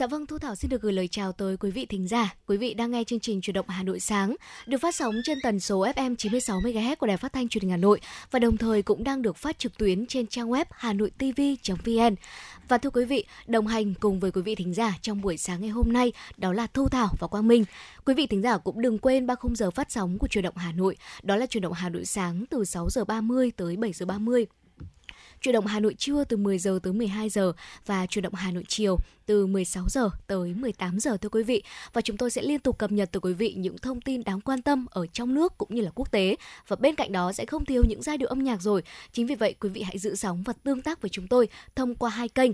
Dạ vâng, Thu Thảo xin được gửi lời chào tới quý vị thính giả. Quý vị đang nghe chương trình Chuyển động Hà Nội sáng, được phát sóng trên tần số FM 96 MHz của Đài Phát thanh Truyền hình Hà Nội và đồng thời cũng đang được phát trực tuyến trên trang web hanoitv.vn. Và thưa quý vị, đồng hành cùng với quý vị thính giả trong buổi sáng ngày hôm nay đó là Thu Thảo và Quang Minh. Quý vị thính giả cũng đừng quên ba khung giờ phát sóng của Truyền động Hà Nội, đó là Truyền động Hà Nội sáng từ 6 giờ 30 tới 7 giờ 30 Chuyển động Hà Nội trưa từ 10 giờ tới 12 giờ và chuyển động Hà Nội chiều từ 16 giờ tới 18 giờ, thưa quý vị. Và chúng tôi sẽ liên tục cập nhật tới quý vị những thông tin đáng quan tâm ở trong nước cũng như là quốc tế. Và bên cạnh đó sẽ không thiếu những giai điệu âm nhạc rồi. Chính vì vậy, quý vị hãy giữ sóng và tương tác với chúng tôi thông qua hai kênh.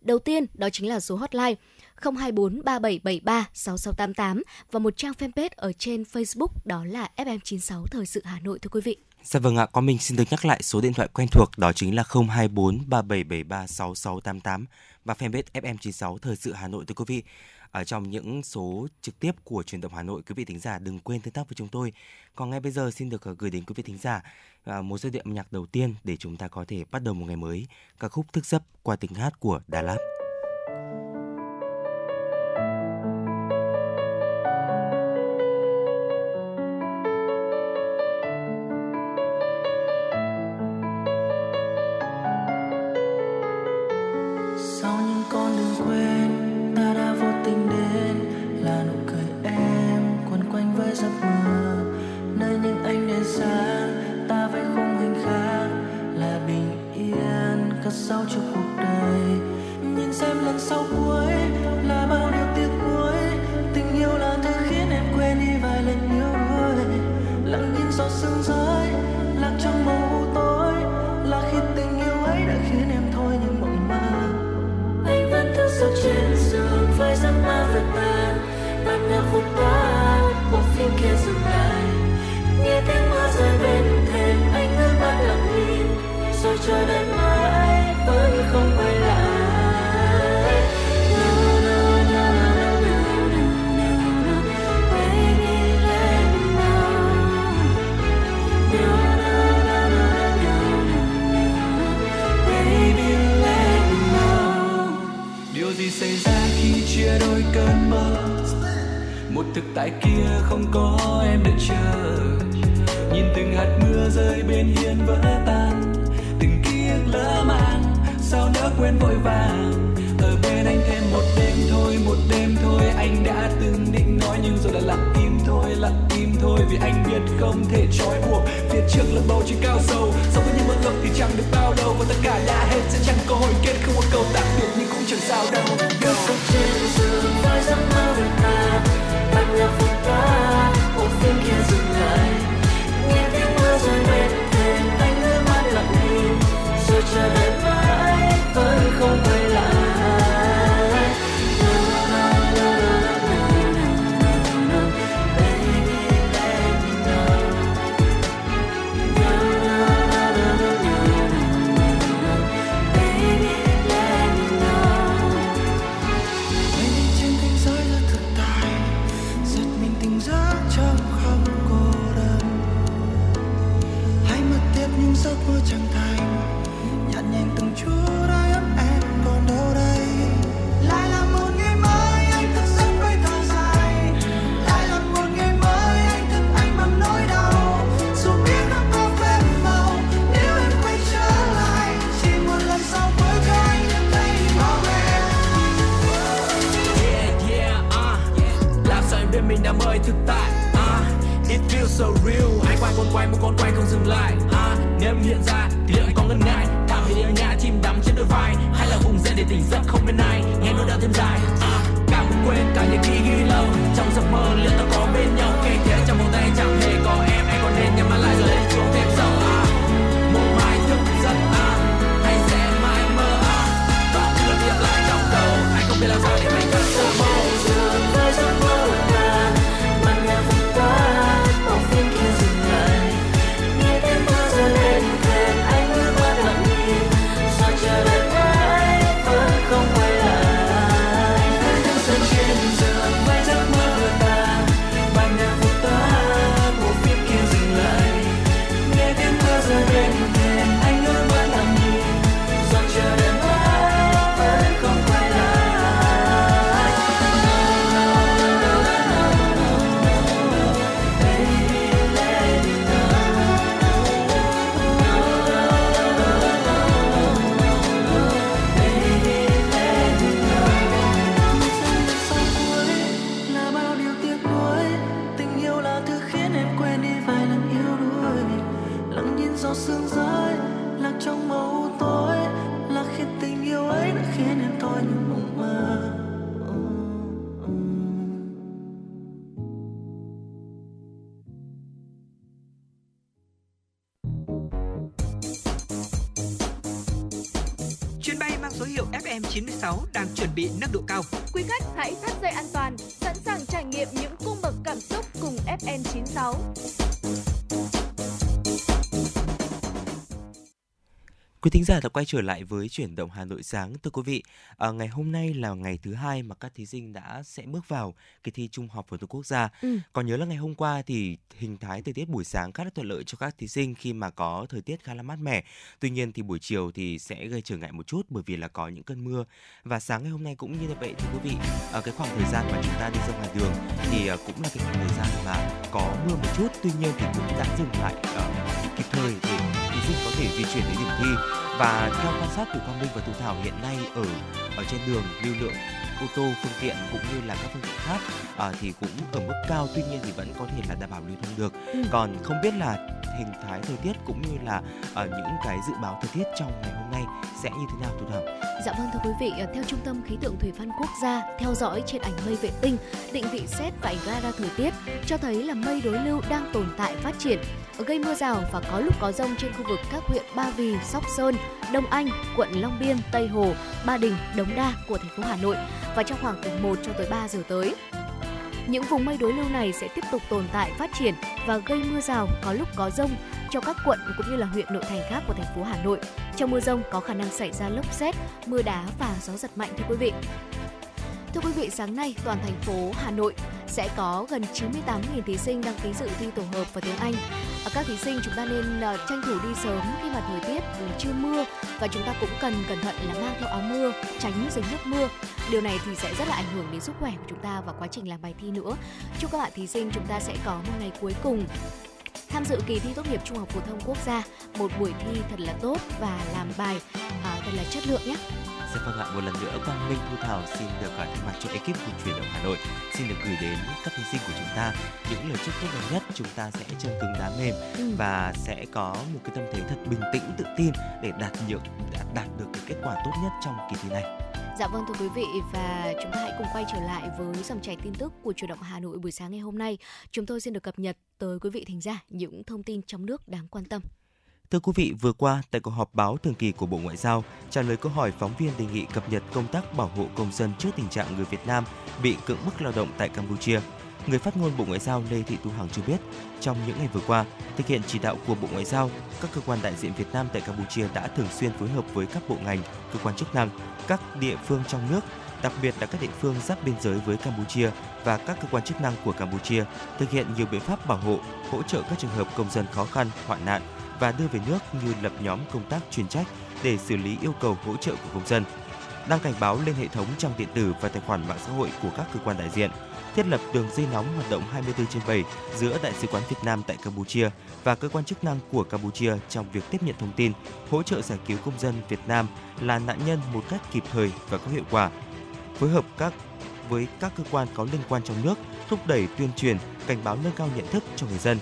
Đầu tiên, đó chính là số hotline 024 3773 6688 và một trang fanpage ở trên Facebook, đó là FM96 Thời sự Hà Nội, thưa quý vị. Dạ vâng ạ, có mình xin được nhắc lại số điện thoại quen thuộc đó chính là 024 3773 6688 và fanpage FM96 Thời sự Hà Nội thưa quý vị. Ở trong những số trực tiếp của truyền động Hà Nội, quý vị thính giả đừng quên tương tác với chúng tôi. Còn ngay bây giờ xin được ờ, gửi đến quý vị thính giả à, một giai điệu âm nhạc đầu tiên để chúng ta có thể bắt đầu một ngày mới. Ca khúc thức giấc qua tiếng hát của Đà Lạt. giấc mơ, nơi những anh đèn sáng. Ta vẽ khung hình khác là bình yên, cất sâu trong cuộc đời. Nhìn xem lần sau cuối kia dừng lại nghe tiếng mưa rơi bên thềm anh ngước mắt lặng im rồi chờ đợi mãi vẫn không quay lại Điều gì xảy ra khi chia đôi cơn mơ một thực tại kia không có em đợi chờ. Nhìn từng hạt mưa rơi bên hiên vỡ tan. Từng ký ức lỡ mang, sao nỡ quên vội vàng. Ở bên anh thêm một đêm thôi, một đêm thôi. Anh đã từng định nói nhưng rồi là lặng im thôi, lặng im thôi. Vì anh biết không thể trói buộc. Phía trước là bầu trời cao sâu. So với những bất lực thì chẳng được bao đâu và tất cả đã hết sẽ chẳng có hồi kết. Không có câu tạm biệt nhưng cũng chẳng sao đâu. Đâu trên giấc mơ việt nam. Bánh là phúc Quý thính giả đã quay trở lại với chuyển động Hà Nội sáng. Thưa quý vị, à, ngày hôm nay là ngày thứ hai mà các thí sinh đã sẽ bước vào kỳ thi Trung học phổ thông quốc gia. Ừ. Còn nhớ là ngày hôm qua thì hình thái thời tiết buổi sáng khá là thuận lợi cho các thí sinh khi mà có thời tiết khá là mát mẻ. Tuy nhiên thì buổi chiều thì sẽ gây trở ngại một chút bởi vì là có những cơn mưa. Và sáng ngày hôm nay cũng như vậy thì quý vị, ở cái khoảng thời gian mà chúng ta đi ra ngoài đường thì à, cũng là cái khoảng thời gian mà có mưa một chút. Tuy nhiên thì cũng đã dừng lại uh, kịp thời để thí sinh có thể di chuyển đến điểm thi và theo quan sát của Quang Minh và Thu Thảo hiện nay ở ở trên đường lưu lượng ô tô phương tiện cũng như là các phương tiện khác à, thì cũng ở mức cao tuy nhiên thì vẫn có thể là đảm bảo lưu thông được ừ. còn không biết là hình thái thời tiết cũng như là uh, những cái dự báo thời tiết trong ngày hôm nay sẽ như thế nào Thu Thảo? Dạ vâng thưa quý vị, ờ, theo Trung tâm Khí tượng Thủy văn Quốc gia theo dõi trên ảnh mây vệ tinh, định vị xét và ảnh radar thời tiết cho thấy là mây đối lưu đang tồn tại phát triển gây mưa rào và có lúc có rông trên khu vực các huyện Ba Vì, Sóc Sơn, Đông Anh, quận Long Biên, Tây Hồ, Ba Đình, Đống Đa của thành phố Hà Nội và trong khoảng từ 1 cho tới 3 giờ tới. Những vùng mây đối lưu này sẽ tiếp tục tồn tại phát triển và gây mưa rào có lúc có rông cho các quận cũng như là huyện nội thành khác của thành phố Hà Nội. Trong mưa rông có khả năng xảy ra lốc xét, mưa đá và gió giật mạnh thưa quý vị. Thưa quý vị, sáng nay toàn thành phố Hà Nội sẽ có gần 98.000 thí sinh đăng ký dự thi tổ hợp và tiếng Anh. À, các thí sinh chúng ta nên uh, tranh thủ đi sớm khi mà thời tiết ừ, chưa mưa và chúng ta cũng cần cẩn thận là mang theo áo mưa, tránh dính nước mưa. Điều này thì sẽ rất là ảnh hưởng đến sức khỏe của chúng ta và quá trình làm bài thi nữa. Chúc các bạn thí sinh chúng ta sẽ có một ngày cuối cùng tham dự kỳ thi tốt nghiệp trung học phổ thông quốc gia một buổi thi thật là tốt và làm bài à, thật là chất lượng nhé. Dạ vâng ạ, một lần nữa Quang Minh Thu Thảo xin được thay mặt cho ekip của truyền động Hà Nội xin được gửi đến các thí sinh của chúng ta những lời chúc tốt đẹp nhất. Chúng ta sẽ chân cứng đá mềm ừ. và sẽ có một cái tâm thế thật bình tĩnh, tự tin để đạt được đạt, đạt được cái kết quả tốt nhất trong kỳ thi này. Dạ vâng thưa quý vị và chúng ta hãy cùng quay trở lại với dòng chảy tin tức của chủ động Hà Nội buổi sáng ngày hôm nay. Chúng tôi xin được cập nhật tới quý vị thính giả những thông tin trong nước đáng quan tâm. Thưa quý vị, vừa qua tại cuộc họp báo thường kỳ của Bộ Ngoại giao, trả lời câu hỏi phóng viên đề nghị cập nhật công tác bảo hộ công dân trước tình trạng người Việt Nam bị cưỡng bức lao động tại Campuchia. Người phát ngôn Bộ Ngoại giao Lê Thị Thu Hằng cho biết, trong những ngày vừa qua, thực hiện chỉ đạo của Bộ Ngoại giao, các cơ quan đại diện Việt Nam tại Campuchia đã thường xuyên phối hợp với các bộ ngành, cơ quan chức năng, các địa phương trong nước, đặc biệt là các địa phương giáp biên giới với Campuchia và các cơ quan chức năng của Campuchia thực hiện nhiều biện pháp bảo hộ, hỗ trợ các trường hợp công dân khó khăn, hoạn nạn, và đưa về nước như lập nhóm công tác chuyên trách để xử lý yêu cầu hỗ trợ của công dân, đăng cảnh báo lên hệ thống trang điện tử và tài khoản mạng xã hội của các cơ quan đại diện, thiết lập đường dây nóng hoạt động 24 trên 7 giữa Đại sứ quán Việt Nam tại Campuchia và cơ quan chức năng của Campuchia trong việc tiếp nhận thông tin, hỗ trợ giải cứu công dân Việt Nam là nạn nhân một cách kịp thời và có hiệu quả. Phối hợp các với các cơ quan có liên quan trong nước, thúc đẩy tuyên truyền, cảnh báo nâng cao nhận thức cho người dân,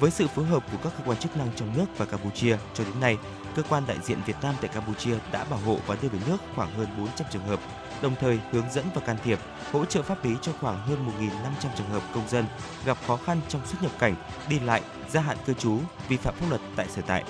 với sự phối hợp của các cơ quan chức năng trong nước và Campuchia, cho đến nay, cơ quan đại diện Việt Nam tại Campuchia đã bảo hộ và đưa về nước khoảng hơn 400 trường hợp, đồng thời hướng dẫn và can thiệp, hỗ trợ pháp lý cho khoảng hơn 1.500 trường hợp công dân gặp khó khăn trong xuất nhập cảnh, đi lại, gia hạn cư trú, vi phạm pháp luật tại sở tại.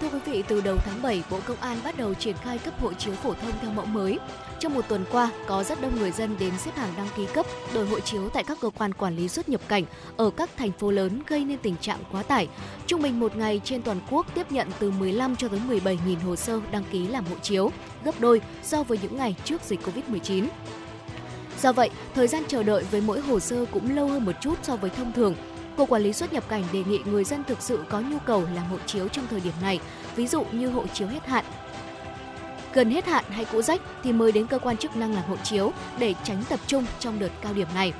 Thưa quý vị, từ đầu tháng 7, Bộ Công an bắt đầu triển khai cấp hộ chiếu phổ thông theo mẫu mới. Trong một tuần qua, có rất đông người dân đến xếp hàng đăng ký cấp đổi hộ chiếu tại các cơ quan quản lý xuất nhập cảnh ở các thành phố lớn gây nên tình trạng quá tải. Trung bình một ngày trên toàn quốc tiếp nhận từ 15 cho tới 17 000 hồ sơ đăng ký làm hộ chiếu, gấp đôi so với những ngày trước dịch Covid-19. Do vậy, thời gian chờ đợi với mỗi hồ sơ cũng lâu hơn một chút so với thông thường. Cục Quản lý xuất nhập cảnh đề nghị người dân thực sự có nhu cầu làm hộ chiếu trong thời điểm này, ví dụ như hộ chiếu hết hạn, gần hết hạn hay cũ rách thì mới đến cơ quan chức năng làm hộ chiếu để tránh tập trung trong đợt cao điểm này.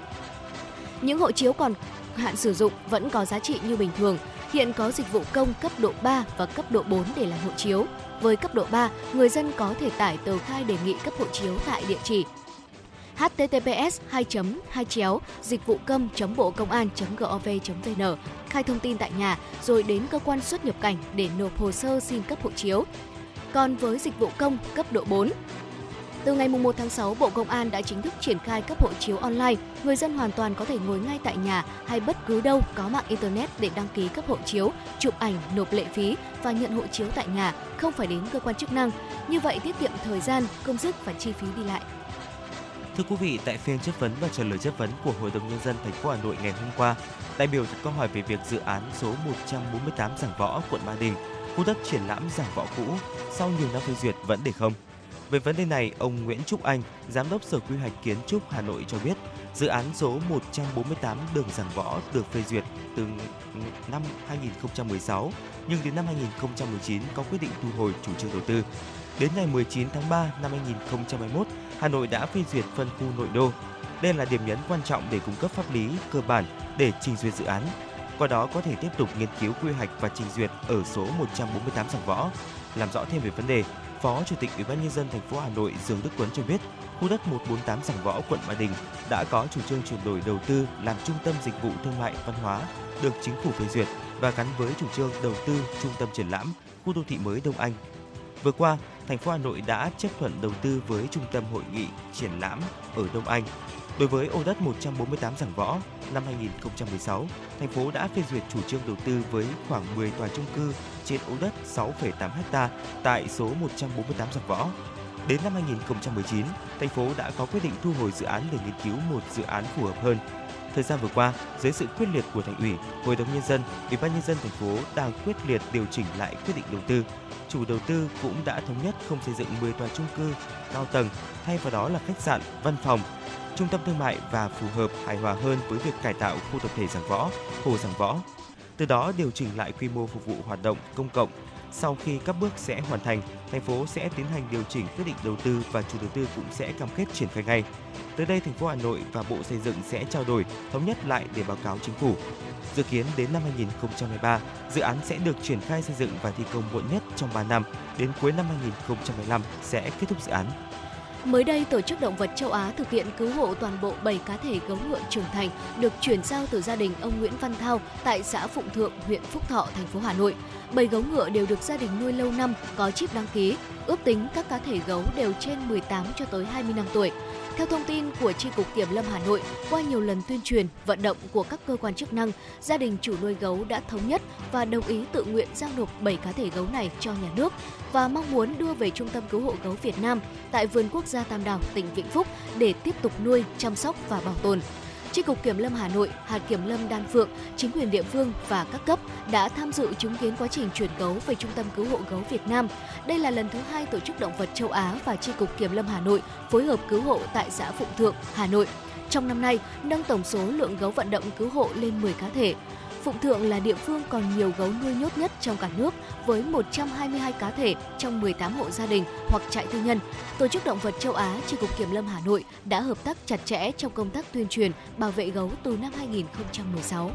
Những hộ chiếu còn hạn sử dụng vẫn có giá trị như bình thường. Hiện có dịch vụ công cấp độ 3 và cấp độ 4 để làm hộ chiếu. Với cấp độ 3, người dân có thể tải tờ khai đề nghị cấp hộ chiếu tại địa chỉ https 2 2 chéo dịch vụ công bộ công an gov vn khai thông tin tại nhà rồi đến cơ quan xuất nhập cảnh để nộp hồ sơ xin cấp hộ chiếu còn với dịch vụ công cấp độ 4, Từ ngày 1 tháng 6, Bộ Công an đã chính thức triển khai cấp hộ chiếu online. Người dân hoàn toàn có thể ngồi ngay tại nhà hay bất cứ đâu có mạng Internet để đăng ký cấp hộ chiếu, chụp ảnh, nộp lệ phí và nhận hộ chiếu tại nhà, không phải đến cơ quan chức năng. Như vậy tiết kiệm thời gian, công sức và chi phí đi lại. Thưa quý vị, tại phiên chất vấn và trả lời chất vấn của Hội đồng nhân dân thành phố Hà Nội ngày hôm qua, đại biểu đặt câu hỏi về việc dự án số 148 Giảng Võ, quận Ba Đình, khu đất triển lãm Giảng Võ cũ sau nhiều năm phê duyệt vẫn để không. Về vấn đề này, ông Nguyễn Trúc Anh, Giám đốc Sở Quy hoạch Kiến trúc Hà Nội cho biết, dự án số 148 đường Giảng Võ được phê duyệt từ năm 2016, nhưng đến năm 2019 có quyết định thu hồi chủ trương đầu tư. Đến ngày 19 tháng 3 năm 2021, Hà Nội đã phê duyệt phân khu nội đô. Đây là điểm nhấn quan trọng để cung cấp pháp lý cơ bản để trình duyệt dự án. Qua đó có thể tiếp tục nghiên cứu quy hoạch và trình duyệt ở số 148 Giảng Võ. Làm rõ thêm về vấn đề, Phó Chủ tịch Ủy ban nhân dân thành phố Hà Nội Dương Đức Tuấn cho biết, khu đất 148 Giảng Võ, quận Ba Đình đã có chủ trương chuyển đổi đầu tư làm trung tâm dịch vụ thương mại văn hóa, được chính phủ phê duyệt và gắn với chủ trương đầu tư trung tâm triển lãm, khu đô thị mới Đông Anh. Vừa qua, thành phố Hà Nội đã chấp thuận đầu tư với trung tâm hội nghị triển lãm ở Đông Anh. Đối với ô đất 148 Giảng Võ, năm 2016, thành phố đã phê duyệt chủ trương đầu tư với khoảng 10 tòa chung cư trên ô đất 6,8 ha tại số 148 Giảng Võ. Đến năm 2019, thành phố đã có quyết định thu hồi dự án để nghiên cứu một dự án phù hợp hơn. Thời gian vừa qua, dưới sự quyết liệt của thành ủy, hội đồng nhân dân, ủy ban nhân dân thành phố đang quyết liệt điều chỉnh lại quyết định đầu tư. Chủ đầu tư cũng đã thống nhất không xây dựng 10 tòa chung cư cao tầng, thay vào đó là khách sạn, văn phòng, trung tâm thương mại và phù hợp hài hòa hơn với việc cải tạo khu tập thể Giảng Võ, Hồ Giảng Võ. Từ đó điều chỉnh lại quy mô phục vụ hoạt động công cộng. Sau khi các bước sẽ hoàn thành, thành phố sẽ tiến hành điều chỉnh quyết định đầu tư và chủ đầu tư cũng sẽ cam kết triển khai ngay. Tới đây, thành phố Hà Nội và Bộ Xây dựng sẽ trao đổi, thống nhất lại để báo cáo chính phủ. Dự kiến đến năm 2023, dự án sẽ được triển khai xây dựng và thi công muộn nhất trong 3 năm, đến cuối năm 2025 sẽ kết thúc dự án. Mới đây, Tổ chức Động vật châu Á thực hiện cứu hộ toàn bộ 7 cá thể gấu ngựa trưởng thành được chuyển giao từ gia đình ông Nguyễn Văn Thao tại xã Phụng Thượng, huyện Phúc Thọ, thành phố Hà Nội. 7 gấu ngựa đều được gia đình nuôi lâu năm, có chip đăng ký. Ước tính các cá thể gấu đều trên 18 cho tới 20 năm tuổi. Theo thông tin của Tri Cục Kiểm Lâm Hà Nội, qua nhiều lần tuyên truyền, vận động của các cơ quan chức năng, gia đình chủ nuôi gấu đã thống nhất và đồng ý tự nguyện giao nộp 7 cá thể gấu này cho nhà nước và mong muốn đưa về Trung tâm Cứu hộ Gấu Việt Nam tại Vườn Quốc gia Tam Đảo, tỉnh Vĩnh Phúc để tiếp tục nuôi, chăm sóc và bảo tồn. Tri cục Kiểm lâm Hà Nội, hạt Kiểm lâm Đan Phượng, chính quyền địa phương và các cấp đã tham dự chứng kiến quá trình chuyển gấu về Trung tâm Cứu hộ Gấu Việt Nam. Đây là lần thứ hai Tổ chức Động vật châu Á và Tri cục Kiểm lâm Hà Nội phối hợp cứu hộ tại xã Phụng Thượng, Hà Nội. Trong năm nay, nâng tổng số lượng gấu vận động cứu hộ lên 10 cá thể. Phụng Thượng là địa phương còn nhiều gấu nuôi nhốt nhất trong cả nước với 122 cá thể trong 18 hộ gia đình hoặc trại tư nhân. Tổ chức Động vật châu Á, Chi cục Kiểm lâm Hà Nội đã hợp tác chặt chẽ trong công tác tuyên truyền bảo vệ gấu từ năm 2016.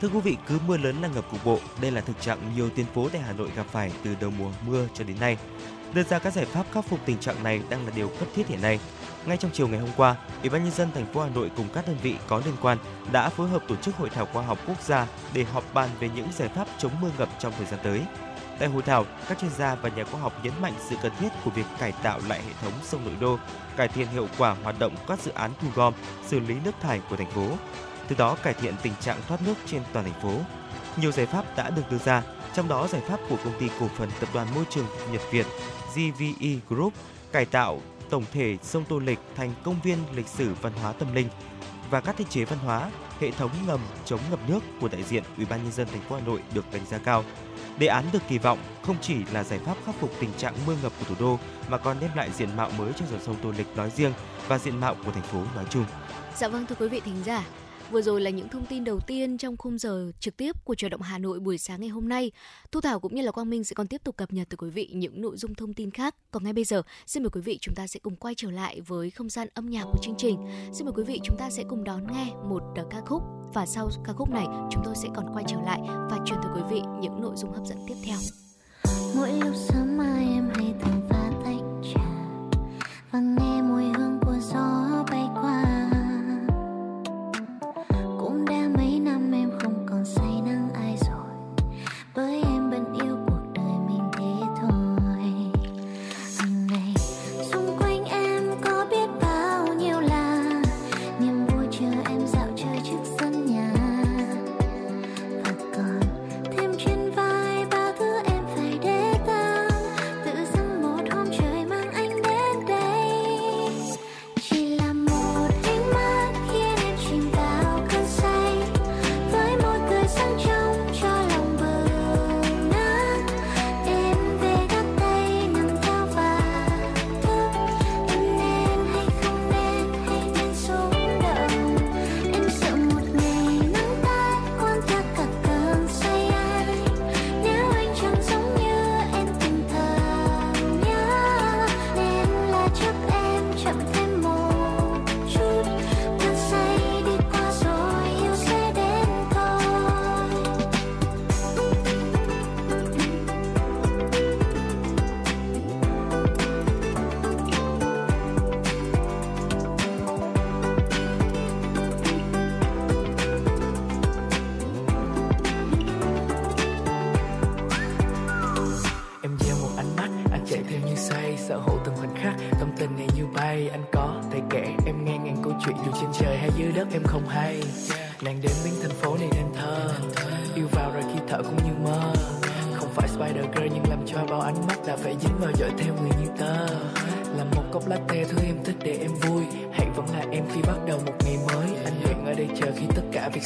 Thưa quý vị, cứ mưa lớn là ngập cục bộ. Đây là thực trạng nhiều tuyến phố tại Hà Nội gặp phải từ đầu mùa mưa cho đến nay. Đưa ra các giải pháp khắc phục tình trạng này đang là điều cấp thiết hiện nay. Ngay trong chiều ngày hôm qua, Ủy ban nhân dân thành phố Hà Nội cùng các đơn vị có liên quan đã phối hợp tổ chức hội thảo khoa học quốc gia để họp bàn về những giải pháp chống mưa ngập trong thời gian tới. Tại hội thảo, các chuyên gia và nhà khoa học nhấn mạnh sự cần thiết của việc cải tạo lại hệ thống sông nội đô, cải thiện hiệu quả hoạt động các dự án thu gom, xử lý nước thải của thành phố, từ đó cải thiện tình trạng thoát nước trên toàn thành phố. Nhiều giải pháp đã được đưa ra, trong đó giải pháp của công ty cổ phần tập đoàn môi trường Nhật Việt GVE Group cải tạo tổng thể sông Tô Lịch thành công viên lịch sử văn hóa tâm linh và các thiết chế văn hóa, hệ thống ngầm chống ngập nước của đại diện Ủy ban nhân dân thành phố Hà Nội được đánh giá cao. Đề án được kỳ vọng không chỉ là giải pháp khắc phục tình trạng mưa ngập của thủ đô mà còn đem lại diện mạo mới cho dòng sông Tô Lịch nói riêng và diện mạo của thành phố nói chung. Dạ vâng thưa quý vị thính giả, Vừa rồi là những thông tin đầu tiên trong khung giờ trực tiếp của truyền động Hà Nội buổi sáng ngày hôm nay. Thu Thảo cũng như là Quang Minh sẽ còn tiếp tục cập nhật từ quý vị những nội dung thông tin khác. Còn ngay bây giờ, xin mời quý vị chúng ta sẽ cùng quay trở lại với không gian âm nhạc của chương trình. Xin mời quý vị chúng ta sẽ cùng đón nghe một ờ, ca khúc và sau ca khúc này chúng tôi sẽ còn quay trở lại và truyền tới quý vị những nội dung hấp dẫn tiếp theo. Mỗi lúc sớm mai em hay thường pha tách trà và nghe mùi hương của gió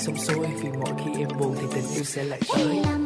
xong xuôi vì mỗi khi em buồn thì tình yêu sẽ lại tới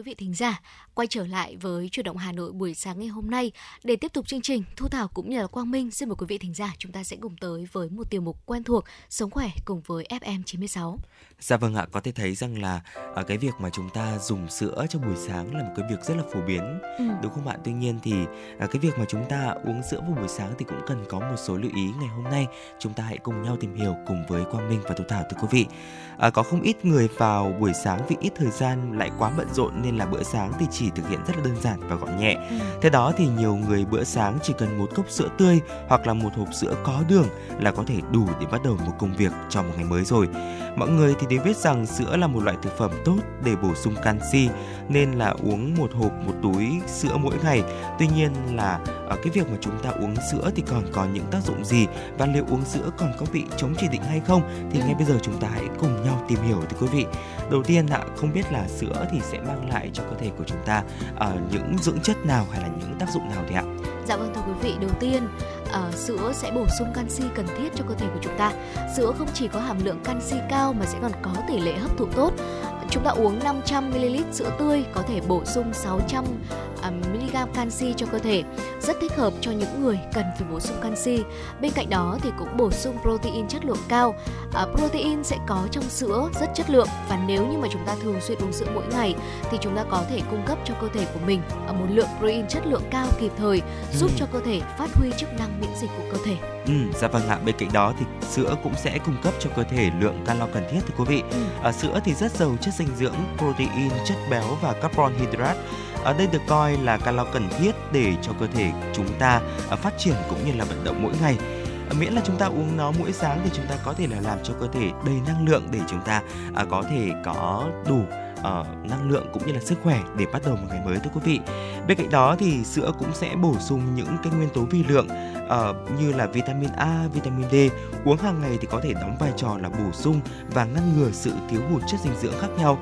quý vị thính giả, quay trở lại với chuyển động Hà Nội buổi sáng ngày hôm nay để tiếp tục chương trình Thu Thảo cũng như là Quang Minh xin mời quý vị thính giả chúng ta sẽ cùng tới với một tiểu mục quen thuộc Sống khỏe cùng với FM 96. Dạ vâng ạ, có thể thấy rằng là à, cái việc mà chúng ta dùng sữa cho buổi sáng là một cái việc rất là phổ biến, Ừ. đúng không bạn? Tuy nhiên thì à, cái việc mà chúng ta uống sữa vào buổi sáng thì cũng cần có một số lưu ý ngày hôm nay. Chúng ta hãy cùng nhau tìm hiểu cùng với Quang Minh và Thu Thảo thưa quý vị. À, có không ít người vào buổi sáng vì ít thời gian lại quá bận rộn nên là bữa sáng thì chỉ thực hiện rất là đơn giản và gọn nhẹ. Ừ. Thế đó thì nhiều người bữa sáng chỉ cần một cốc sữa tươi hoặc là một hộp sữa có đường là có thể đủ để bắt đầu một công việc cho một ngày mới rồi. Mọi người thì đều biết rằng sữa là một loại thực phẩm tốt để bổ sung canxi nên là uống một hộp một túi sữa mỗi ngày. Tuy nhiên là ở cái việc mà chúng ta uống sữa thì còn có những tác dụng gì và liệu uống sữa còn có bị chống chỉ định hay không thì ngay bây giờ chúng ta hãy cùng nhau tìm hiểu thưa quý vị. Đầu tiên ạ, không biết là sữa thì sẽ mang lại cho cơ thể của chúng ta ờ, những dưỡng chất nào hay là những tác dụng nào thì ạ? Dạ vâng thưa quý vị, đầu tiên uh, sữa sẽ bổ sung canxi cần thiết cho cơ thể của chúng ta. Sữa không chỉ có hàm lượng canxi cao mà sẽ còn có tỷ lệ hấp thụ tốt. Chúng ta uống 500 ml sữa tươi có thể bổ sung 600 mg canxi cho cơ thể, rất thích hợp cho những người cần phải bổ sung canxi. Bên cạnh đó thì cũng bổ sung protein chất lượng cao. À, protein sẽ có trong sữa rất chất lượng và nếu như mà chúng ta thường xuyên uống sữa mỗi ngày thì chúng ta có thể cung cấp cho cơ thể của mình à, một lượng protein chất lượng cao kịp thời giúp Ừ. cho cơ thể phát huy chức năng miễn dịch của cơ thể. Ừ, dạ vâng ạ. Bên cạnh đó thì sữa cũng sẽ cung cấp cho cơ thể lượng calo cần thiết thưa quý vị. Ừ. À, sữa thì rất giàu chất dinh dưỡng, protein, chất béo và carbon hydrate. Ở đây được coi là calo cần thiết để cho cơ thể chúng ta à, phát triển cũng như là vận động mỗi ngày. À, miễn là chúng ta uống nó mỗi sáng thì chúng ta có thể là làm cho cơ thể đầy năng lượng để chúng ta à, có thể có đủ ờ, năng lượng cũng như là sức khỏe để bắt đầu một ngày mới thưa quý vị. Bên cạnh đó thì sữa cũng sẽ bổ sung những cái nguyên tố vi lượng ờ, như là vitamin A, vitamin D. Uống hàng ngày thì có thể đóng vai trò là bổ sung và ngăn ngừa sự thiếu hụt chất dinh dưỡng khác nhau.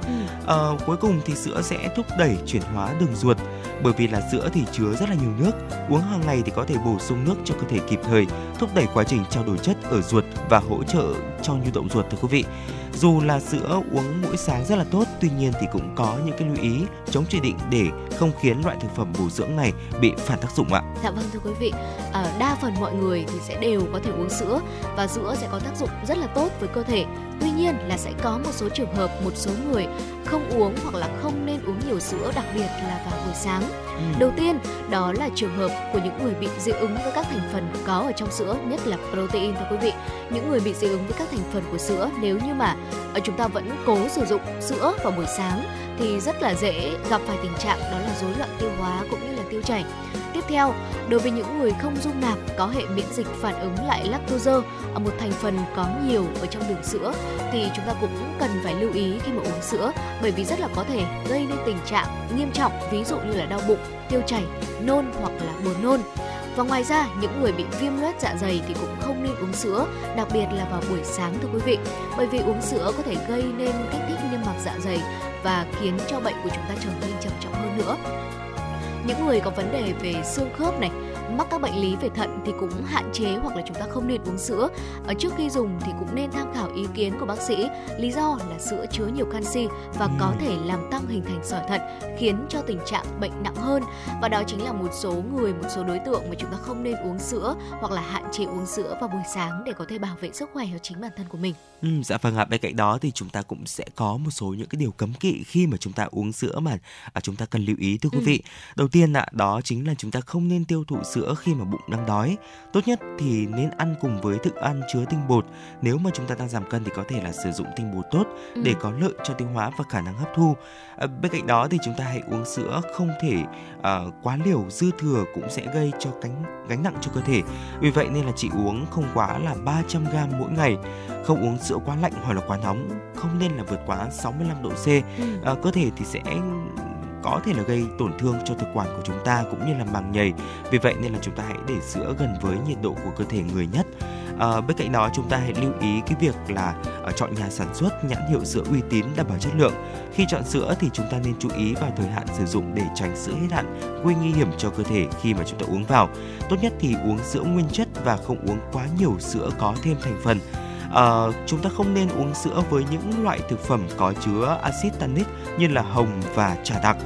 Ờ, cuối cùng thì sữa sẽ thúc đẩy chuyển hóa đường ruột bởi vì là sữa thì chứa rất là nhiều nước. Uống hàng ngày thì có thể bổ sung nước cho cơ thể kịp thời, thúc đẩy quá trình trao đổi chất ở ruột và hỗ trợ cho nhu động ruột thưa quý vị. Dù là sữa uống mỗi sáng rất là tốt, tuy nhiên thì cũng có những cái lưu ý chống chỉ định để không khiến loại thực phẩm bổ dưỡng này bị phản tác dụng ạ. Dạ vâng thưa quý vị, à, đa phần mọi người thì sẽ đều có thể uống sữa và sữa sẽ có tác dụng rất là tốt với cơ thể. Tuy nhiên là sẽ có một số trường hợp một số người không uống hoặc là không nên uống nhiều sữa đặc biệt là vào buổi sáng. Ừ. Đầu tiên đó là trường hợp của những người bị dị ứng với các thành phần có ở trong sữa, nhất là protein thưa quý vị. Những người bị dị ứng với các thành phần của sữa nếu như mà ờ, chúng ta vẫn cố sử dụng sữa vào buổi sáng thì rất là dễ gặp phải tình trạng đó là rối loạn tiêu hóa cũng như là tiêu chảy. Tiếp theo, đối với những người không dung nạp có hệ miễn dịch phản ứng lại lactose, ở một thành phần có nhiều ở trong đường sữa thì chúng ta cũng cần phải lưu ý khi mà uống sữa bởi vì rất là có thể gây nên tình trạng nghiêm trọng ví dụ như là đau bụng, tiêu chảy, nôn hoặc là buồn nôn. Và ngoài ra, những người bị viêm loét dạ dày thì cũng không nên uống sữa, đặc biệt là vào buổi sáng thưa quý vị. Bởi vì uống sữa có thể gây nên kích thích niêm mạc dạ dày và khiến cho bệnh của chúng ta trở nên trầm trọng hơn nữa. Những người có vấn đề về xương khớp này mắc các bệnh lý về thận thì cũng hạn chế hoặc là chúng ta không nên uống sữa ở trước khi dùng thì cũng nên tham khảo ý kiến của bác sĩ lý do là sữa chứa nhiều canxi và có thể làm tăng hình thành sỏi thận khiến cho tình trạng bệnh nặng hơn và đó chính là một số người một số đối tượng mà chúng ta không nên uống sữa hoặc là hạn chế uống sữa vào buổi sáng để có thể bảo vệ sức khỏe cho chính bản thân của mình Ừ, dạ vâng ạ. Bên cạnh đó thì chúng ta cũng sẽ có một số những cái điều cấm kỵ khi mà chúng ta uống sữa mà à, chúng ta cần lưu ý thưa quý Ừ. vị. Đầu tiên ạ, đó chính là chúng ta không nên tiêu thụ sữa khi mà bụng đang đói. Tốt nhất thì nên ăn cùng với thức ăn chứa tinh bột. Nếu mà chúng ta đang giảm cân thì có thể là sử dụng tinh bột tốt Ừ. để có lợi cho tiêu hóa và khả năng hấp thu. À, bên cạnh đó thì chúng ta hãy uống sữa không thể à, quá liều dư thừa cũng sẽ gây cho cánh gánh nặng cho cơ thể. Vì vậy nên là chỉ uống không quá là 300 g mỗi ngày không uống sữa quá lạnh hoặc là quá nóng không nên là vượt quá 65 độ C Ừ. à, cơ thể thì sẽ có thể là gây tổn thương cho thực quản của chúng ta cũng như là màng nhầy. Vì vậy nên là chúng ta hãy để sữa gần với nhiệt độ của cơ thể người nhất. À, bên cạnh đó chúng ta hãy lưu ý cái việc là ờ, chọn nhà sản xuất nhãn hiệu sữa uy tín đảm bảo chất lượng. Khi chọn sữa thì chúng ta nên chú ý vào thời hạn sử dụng để tránh sữa hết hạn gây nguy hiểm cho cơ thể khi mà chúng ta uống vào. Tốt nhất thì uống sữa nguyên chất và không uống quá nhiều sữa có thêm thành phần à, chúng ta không nên uống sữa với những loại thực phẩm có chứa axit tannic như là hồng và trà đặc.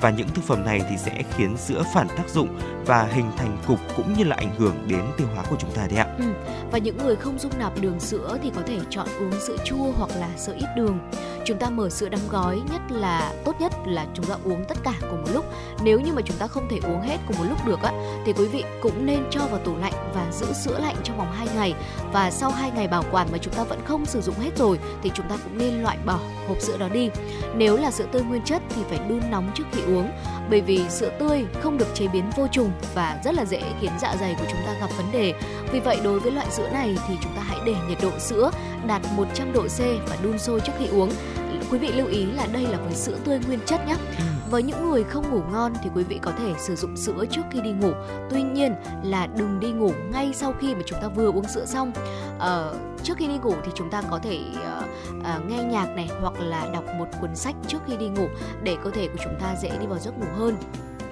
Và những thực phẩm này thì sẽ khiến sữa phản tác dụng và hình thành cục cũng như là ảnh hưởng đến tiêu hóa của chúng ta đấy ạ. Ừ, và những người không dung nạp đường sữa thì có thể chọn uống sữa chua hoặc là sữa ít đường. Chúng ta mở sữa đóng gói, nhất là, tốt nhất là chúng ta uống tất cả cùng một lúc. Nếu như mà chúng ta không thể uống hết cùng một lúc được á, thì quý vị cũng nên cho vào tủ lạnh và giữ sữa lạnh trong vòng 2 ngày và sau 2 ngày bảo quản mà chúng ta vẫn không sử dụng hết rồi, thì chúng ta cũng nên loại bỏ hộp sữa đó đi. Nếu là sữa tươi nguyên chất thì phải đun nóng trước khi uống bởi vì sữa tươi không được chế biến vô trùng và rất là dễ khiến dạ dày của chúng ta gặp vấn đề. Vì vậy, đối với loại sữa này thì chúng ta hãy để nhiệt độ sữa đạt 100 độ C và đun sôi trước khi uống. Quý vị lưu ý là đây là với sữa tươi nguyên chất nhé. Với những người không ngủ ngon thì quý vị có thể sử dụng sữa trước khi đi ngủ. Tuy nhiên là đừng đi ngủ ngay sau khi mà chúng ta vừa uống sữa xong. Ờ, trước khi đi ngủ thì chúng ta có thể ờ, ờ, nghe nhạc này hoặc là đọc một cuốn sách trước khi đi ngủ để cơ thể của chúng ta dễ đi vào giấc ngủ hơn.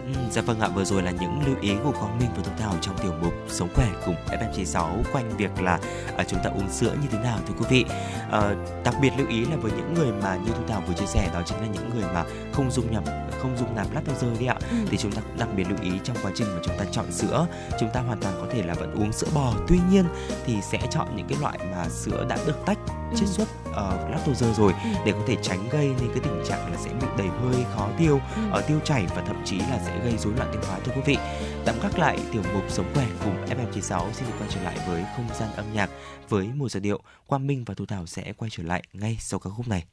Ừ, dạ vâng ạ, vừa rồi là những lưu ý của Quang Minh và Thu Thảo trong tiểu mục Sống khỏe cùng FM96 quanh việc là à, chúng ta uống sữa như thế nào thưa quý vị. Ờ, đặc biệt lưu ý là với những người mà như Thu Thảo vừa chia sẻ đó chính là những người mà không dung nhập không dung nạp lactose đi ạ Ừ. thì chúng ta cũng đặc biệt lưu ý trong quá trình mà chúng ta chọn sữa chúng ta hoàn toàn có thể là vẫn uống sữa bò tuy nhiên thì sẽ chọn những cái loại mà sữa đã được tách chiết Ừ. xuất uh, lactose rồi Ừ. để có thể tránh gây nên cái tình trạng là sẽ bị đầy hơi khó tiêu Ừ. ở tiêu chảy và thậm chí là sẽ gây rối loạn tiêu hóa thưa quý vị. Tạm gác lại tiểu mục sống khỏe cùng FM96 xin được quay trở lại với không gian âm nhạc với một giờ điệu. Quang Minh và Thu Thảo sẽ quay trở lại ngay sau ca khúc này.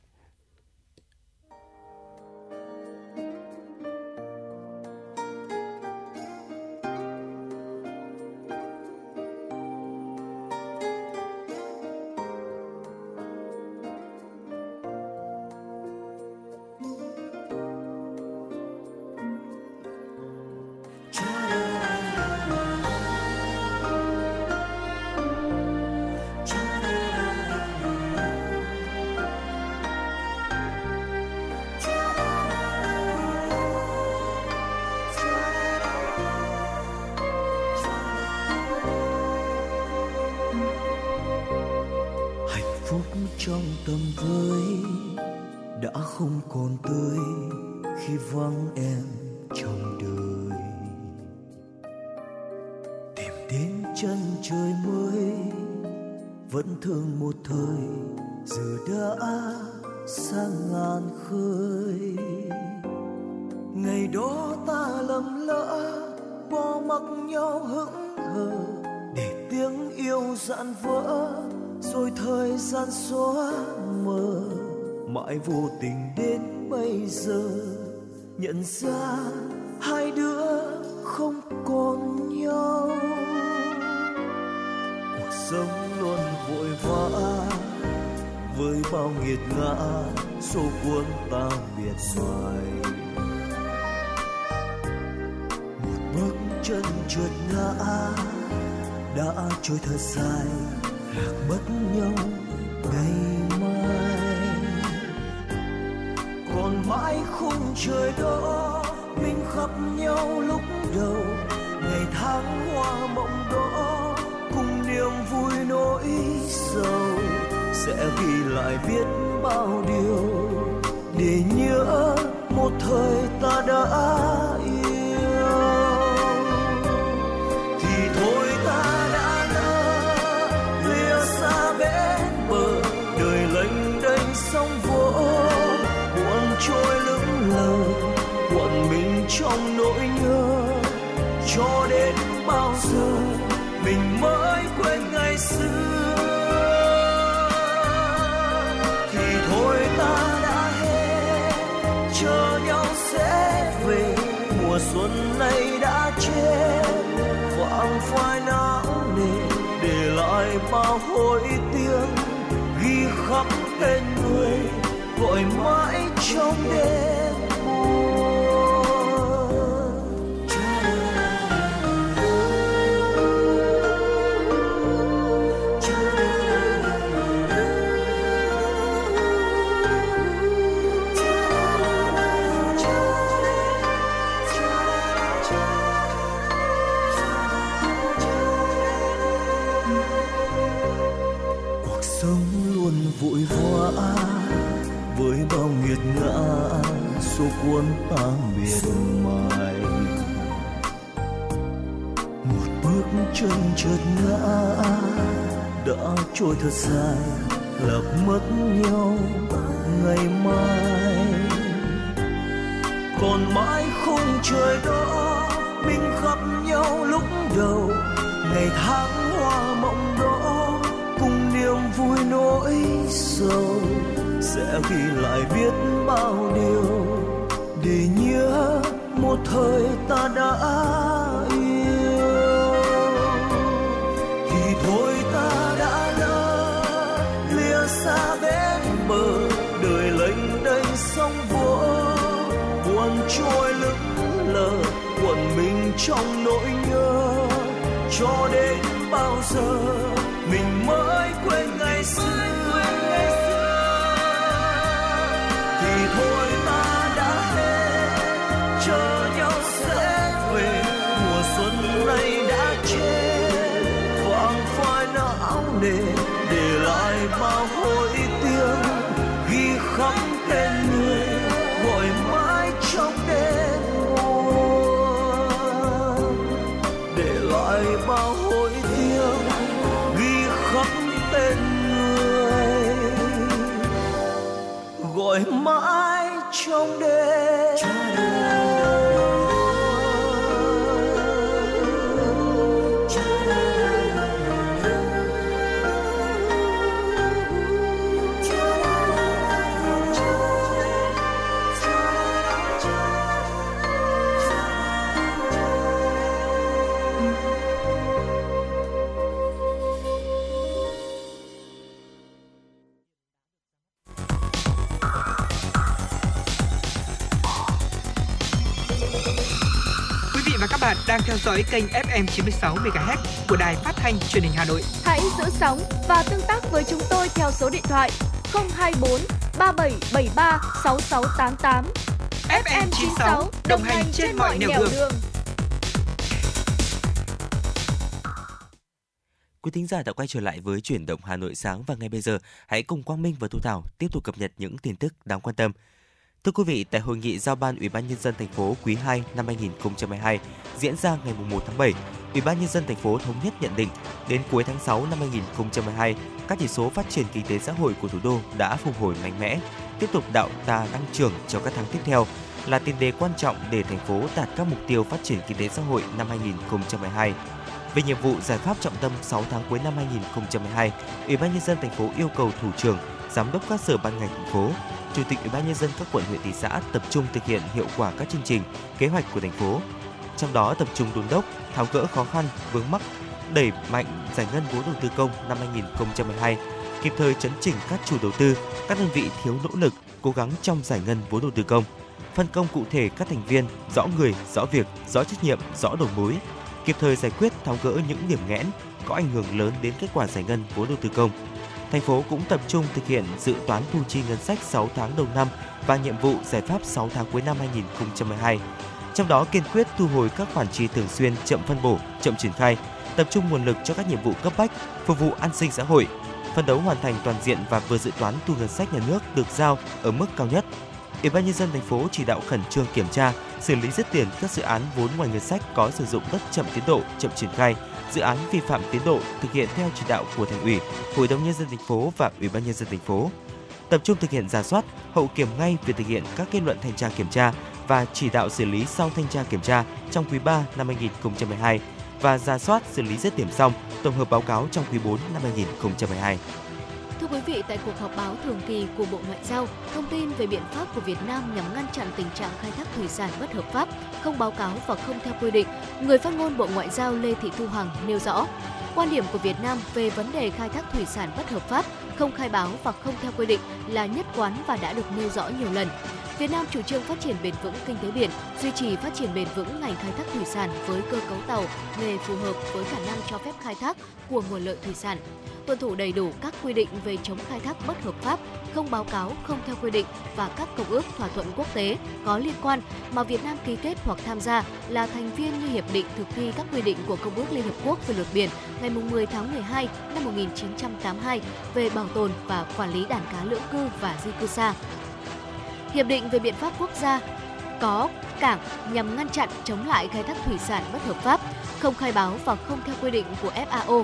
Xóa mờ, mãi vô tình đến bây giờ. Nhận ra hai đứa không còn nhau. Cuộc sống luôn vội vã, với bao nghiệt ngã, số cuốn ta biệt hoài một bước chân trượt ngã, đã trôi thật dài, lạc mất nhau ngày mai. Còn mãi khung trời đó, mình khắp nhau lúc đầu. Ngày tháng hoa mộng đó, cùng niềm vui nỗi sầu. Sẽ ghi lại biết bao điều để nhớ một thời ta đã yêu. Chợt ngã. Đã trôi thật dài lạc mất nhau ngày mai. Còn mãi khung trời đó mình gặp nhau lúc đầu. Ngày tháng hoa mộng đó cùng niềm vui nỗi sầu. Sẽ ghi lại biết bao điều để nhớ một thời ta đã bao đang theo dõi kênh FM 96 MHz của đài phát thanh truyền hình Hà Nội. Hãy giữ sóng và tương tác với chúng tôi theo số điện thoại 024 3773 6688. FM 96 đồng hành trên mọi nẻo đường. Quý thính giả đã quay trở lại với chuyển động Hà Nội sáng và ngay bây giờ hãy cùng Quang Minh và Thu Thảo tiếp tục cập nhật những tin tức đáng quan tâm. Thưa quý vị, tại hội nghị giao ban Ủy ban nhân dân thành phố quý 2 năm 2022 diễn ra ngày 1 tháng 7, Ủy ban nhân dân thành phố thống nhất nhận định đến cuối tháng 6 năm 2022, các chỉ số phát triển kinh tế xã hội của thủ đô đã phục hồi mạnh mẽ, tiếp tục đạo đà tăng trưởng trong các tháng tiếp theo là tiền đề quan trọng để thành phố đạt các mục tiêu phát triển kinh tế xã hội năm 2022. Về nhiệm vụ giải pháp trọng tâm 6 tháng cuối năm 2022, Ủy ban nhân dân thành phố yêu cầu thủ trưởng, giám đốc các sở ban ngành thành phố, chủ tịch Ủy ban nhân dân các quận huyện thị xã tập trung thực hiện hiệu quả các chương trình, kế hoạch của thành phố. Trong đó tập trung đôn đốc, tháo gỡ khó khăn, vướng mắc, đẩy mạnh giải ngân vốn đầu tư công năm 2022, kịp thời chấn chỉnh các chủ đầu tư, các đơn vị thiếu nỗ lực, cố gắng trong giải ngân vốn đầu tư công, phân công cụ thể các thành viên, rõ người, rõ việc, rõ trách nhiệm, rõ đầu mối, kịp thời giải quyết tháo gỡ những điểm nghẽn có ảnh hưởng lớn đến kết quả giải ngân vốn đầu tư công. Thành phố cũng tập trung thực hiện dự toán thu chi ngân sách 6 tháng đầu năm và nhiệm vụ giải pháp 6 tháng cuối năm 2012. Trong đó kiên quyết thu hồi các khoản chi thường xuyên chậm phân bổ, chậm triển khai, tập trung nguồn lực cho các nhiệm vụ cấp bách, phục vụ an sinh xã hội, phân đấu hoàn thành toàn diện và vừa dự toán thu ngân sách nhà nước được giao ở mức cao nhất. Ủy ban nhân dân thành phố chỉ đạo khẩn trương kiểm tra, xử lý dứt tiền các dự án vốn ngoài ngân sách có sử dụng đất chậm tiến độ, chậm triển khai, dự án vi phạm tiến độ thực hiện theo chỉ đạo của thành ủy, hội đồng nhân dân thành phố và ủy ban nhân dân thành phố. Tập trung thực hiện giả soát, hậu kiểm ngay việc thực hiện các kết luận thanh tra kiểm tra và chỉ đạo xử lý sau thanh tra kiểm tra trong quý 3 năm 2012 và ra soát xử lý dứt điểm xong, tổng hợp báo cáo trong quý 4 năm 2012. Thưa quý vị, tại cuộc họp báo thường kỳ của Bộ Ngoại giao, thông tin về biện pháp của Việt Nam nhằm ngăn chặn tình trạng khai thác thủy sản bất hợp pháp, không báo cáo và không theo quy định, người phát ngôn Bộ Ngoại giao Lê Thị Thu Hằng nêu rõ, quan điểm của Việt Nam về vấn đề khai thác thủy sản bất hợp pháp, không khai báo và không theo quy định là nhất quán và đã được nêu rõ nhiều lần. Việt Nam chủ trương phát triển bền vững kinh tế biển, duy trì phát triển bền vững ngành khai thác thủy sản với cơ cấu tàu, nghề phù hợp với khả năng cho phép khai thác của nguồn lợi thủy sản tuân thủ đầy đủ các quy định về chống khai thác bất hợp pháp, không báo cáo, không theo quy định và các công ước thỏa thuận quốc tế có liên quan mà Việt Nam ký kết hoặc tham gia là thành viên như hiệp định thực thi các quy định của Công ước Liên Hợp Quốc về luật biển ngày 10 tháng 12 năm 1982 về bảo tồn và quản lý đàn cá lưỡng cư và di cư xa. Hiệp định về biện pháp quốc gia có cảng nhằm ngăn chặn chống lại khai thác thủy sản bất hợp pháp, không khai báo và không theo quy định của FAO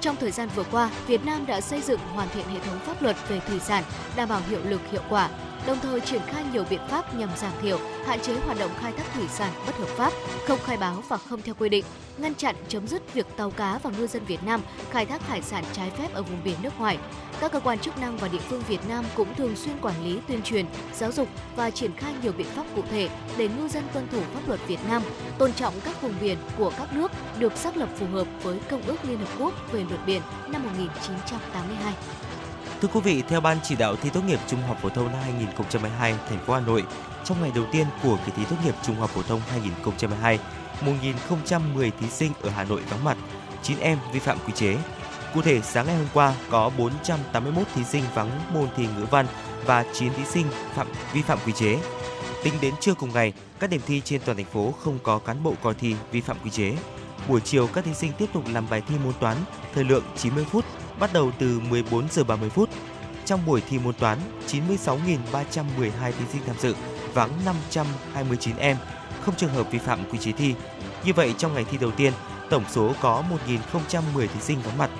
trong thời gian vừa qua, Việt Nam đã xây dựng hoàn thiện hệ thống pháp luật về thủy sản, đảm bảo hiệu lực hiệu quả, đồng thời triển khai nhiều biện pháp nhằm giảm thiểu, hạn chế hoạt động khai thác thủy sản bất hợp pháp, không khai báo và không theo quy định, ngăn chặn chấm dứt việc tàu cá và ngư dân Việt Nam khai thác hải sản trái phép ở vùng biển nước ngoài. Các cơ quan chức năng và địa phương Việt Nam cũng thường xuyên quản lý, tuyên truyền, giáo dục và triển khai nhiều biện pháp cụ thể để ngư dân tuân thủ pháp luật Việt Nam, tôn trọng các vùng biển của các nước được xác lập phù hợp với Công ước Liên Hợp Quốc về luật biển năm 1982. Thưa quý vị, theo Ban chỉ đạo thi tốt nghiệp trung học phổ thông năm 2022 thành phố Hà Nội, trong ngày đầu tiên của kỳ thi tốt nghiệp trung học phổ thông 2022, 1.010 thí sinh ở Hà Nội vắng mặt, 9 em vi phạm quy chế. Cụ thể, sáng ngày hôm qua có 481 thí sinh vắng môn thi ngữ văn và 9 thí sinh phạm vi phạm quy chế. Tính đến trưa cùng ngày, các điểm thi trên toàn thành phố không có cán bộ coi thi vi phạm quy chế. Buổi chiều các thí sinh tiếp tục làm bài thi môn toán, thời lượng 90 phút, bắt đầu từ 14 giờ 30 phút. Trong buổi thi môn toán, 96.312 thí sinh tham dự, vắng 529 em, không trường hợp vi phạm quy chế thi. Như vậy, trong ngày thi đầu tiên, tổng số có 1.010 thí sinh vắng mặt.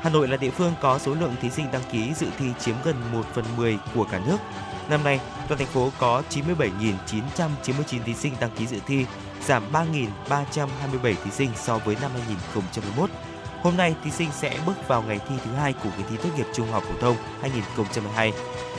Hà Nội là địa phương có số lượng thí sinh đăng ký dự thi chiếm gần 1 phần 10 của cả nước. Năm nay, toàn thành phố có 97.999 thí sinh đăng ký dự thi, giảm 3.327 thí sinh so với năm 2021. Hôm nay, thí sinh sẽ bước vào ngày thi thứ hai của kỳ thi tốt nghiệp trung học phổ thông 2022.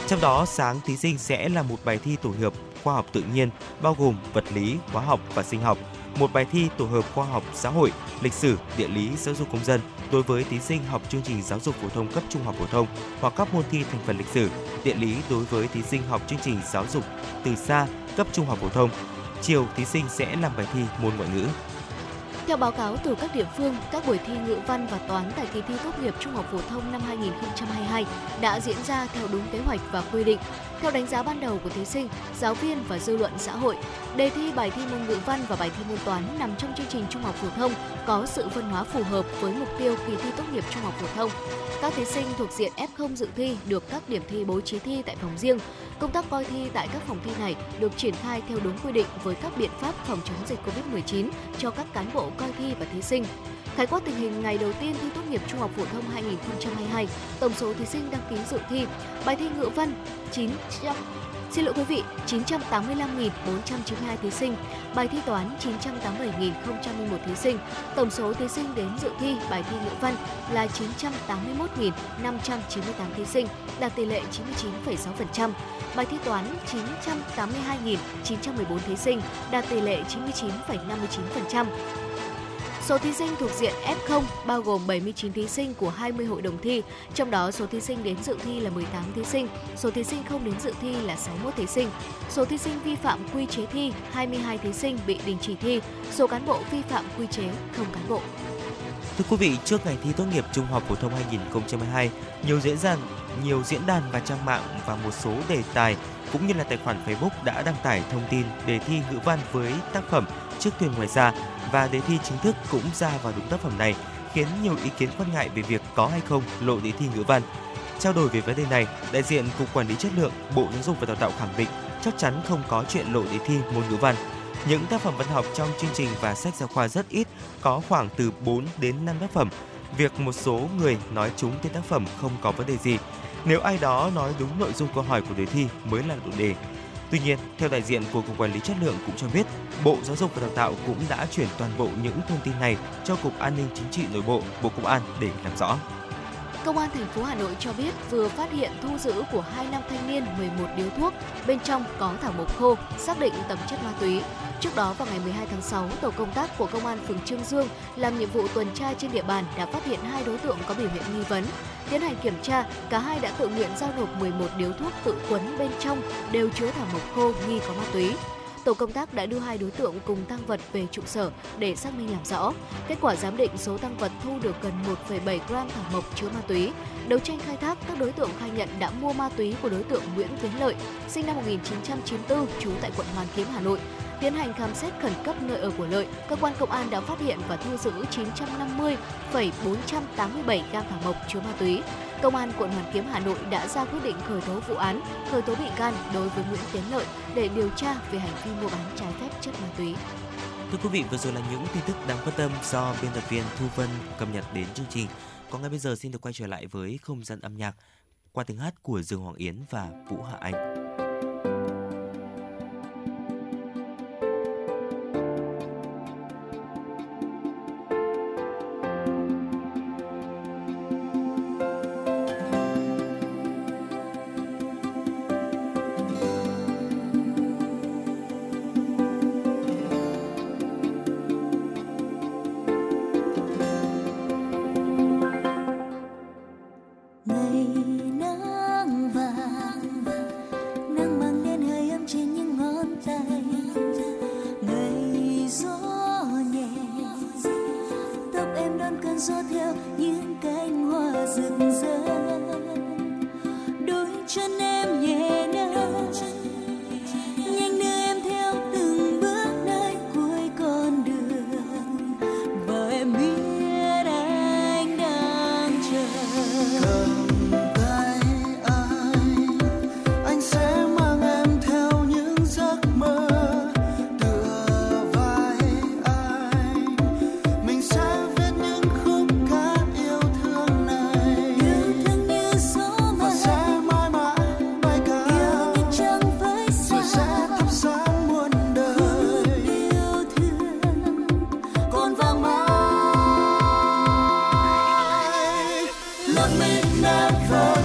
Trong đó, sáng thí sinh sẽ là một bài thi tổ hợp khoa học tự nhiên bao gồm vật lý, hóa học và sinh học, một bài thi tổ hợp khoa học xã hội, lịch sử, địa lý, giáo dục công dân đối với thí sinh học chương trình giáo dục phổ thông cấp trung học phổ thông hoặc các môn thi thành phần lịch sử, địa lý đối với thí sinh học chương trình giáo dục từ xa cấp trung học phổ thông. Chiều thí sinh sẽ làm bài thi môn ngoại ngữ. Theo báo cáo từ các địa phương, các buổi thi ngữ văn và toán tại kỳ thi tốt nghiệp trung học phổ thông năm 2022 đã diễn ra theo đúng kế hoạch và quy định. Theo đánh giá ban đầu của thí sinh, giáo viên và dư luận xã hội, đề thi bài thi môn ngữ văn và bài thi môn toán nằm trong chương trình trung học phổ thông có sự phân hóa phù hợp với mục tiêu kỳ thi tốt nghiệp trung học phổ thông. Các thí sinh thuộc diện F0 dự thi được các điểm thi bố trí thi tại phòng riêng. Công tác coi thi tại các phòng thi này được triển khai theo đúng quy định với các biện pháp phòng chống dịch COVID-19 cho các cán bộ coi thi và thí sinh. Khái quát tình hình ngày đầu tiên thi tốt nghiệp trung học phổ thông 2022, tổng số thí sinh đăng ký dự thi, bài thi ngữ văn 900 Xin lỗi quý vị, 985.492 thí sinh, bài thi toán 987.001 thí sinh. Tổng số thí sinh đến dự thi bài thi ngữ văn là 981.598 thí sinh, đạt tỷ lệ 99,6%. Bài thi toán 982.914 thí sinh, đạt tỷ lệ 99,59%. Số thí sinh thuộc diện F0 bao gồm 79 thí sinh của 20 hội đồng thi, trong đó số thí sinh đến dự thi là 18 thí sinh, số thí sinh không đến dự thi là 61 thí sinh. Số thí sinh vi phạm quy chế thi, 22 thí sinh bị đình chỉ thi, số cán bộ vi phạm quy chế, không cán bộ. Thưa quý vị, trước ngày thi tốt nghiệp trung học phổ thông 2022, nhiều diễn đàn, nhiều diễn đàn và trang mạng và một số đề tài cũng như là tài khoản Facebook đã đăng tải thông tin đề thi ngữ văn với tác phẩm Chiếc thuyền ngoài ra và đề thi chính thức cũng ra vào đúng tác phẩm này, khiến nhiều ý kiến quan ngại về việc có hay không lộ đề thi ngữ văn. Trao đổi về vấn đề này, đại diện Cục Quản lý Chất lượng, Bộ Giáo dục và Đào tạo khẳng định chắc chắn không có chuyện lộ đề thi môn ngữ văn. Những tác phẩm văn học trong chương trình và sách giáo khoa rất ít, có khoảng từ 4 đến 5 tác phẩm. Việc một số người nói chúng tên tác phẩm không có vấn đề gì. Nếu ai đó nói đúng nội dung câu hỏi của đề thi mới là lộ đề. Tuy nhiên, theo đại diện của Cục Quản lý Chất lượng cũng cho biết, Bộ Giáo dục và Đào tạo cũng đã chuyển toàn bộ những thông tin này cho Cục An ninh Chính trị Nội bộ, Bộ Công an để làm rõ. Công an thành phố Hà Nội cho biết vừa phát hiện thu giữ của hai nam thanh niên 11 điếu thuốc, bên trong có thảo mộc khô, xác định tầm chất ma túy. Trước đó vào ngày 12 tháng 6, tổ công tác của công an phường Trương Dương làm nhiệm vụ tuần tra trên địa bàn đã phát hiện hai đối tượng có biểu hiện nghi vấn. Tiến hành kiểm tra, cả hai đã tự nguyện giao nộp 11 điếu thuốc tự quấn bên trong đều chứa thảo mộc khô nghi có ma túy. Tổ công tác đã đưa hai đối tượng cùng tăng vật về trụ sở để xác minh làm rõ. Kết quả giám định số tăng vật thu được gần 1,7 gram thảo mộc chứa ma túy. Đấu tranh khai thác, các đối tượng khai nhận đã mua ma túy của đối tượng Nguyễn Tiến Lợi, sinh năm 1994, trú tại quận Hoàn Kiếm, Hà Nội. Tiến hành khám xét khẩn cấp nơi ở của Lợi, cơ quan công an đã phát hiện và thu giữ 950,487 gam thảo mộc chứa ma túy. Công an quận Hoàn Kiếm Hà Nội đã ra quyết định khởi tố vụ án, khởi tố bị can đối với Nguyễn Tiến Lợi để điều tra về hành vi mua bán trái phép chất ma túy. Thưa quý vị, vừa rồi là những tin tức đáng quan tâm do biên tập viên Thu Vân cập nhật đến chương trình. Còn ngay bây giờ xin được quay trở lại với không gian âm nhạc qua tiếng hát của Dương Hoàng Yến và Vũ Hạ Anh. love for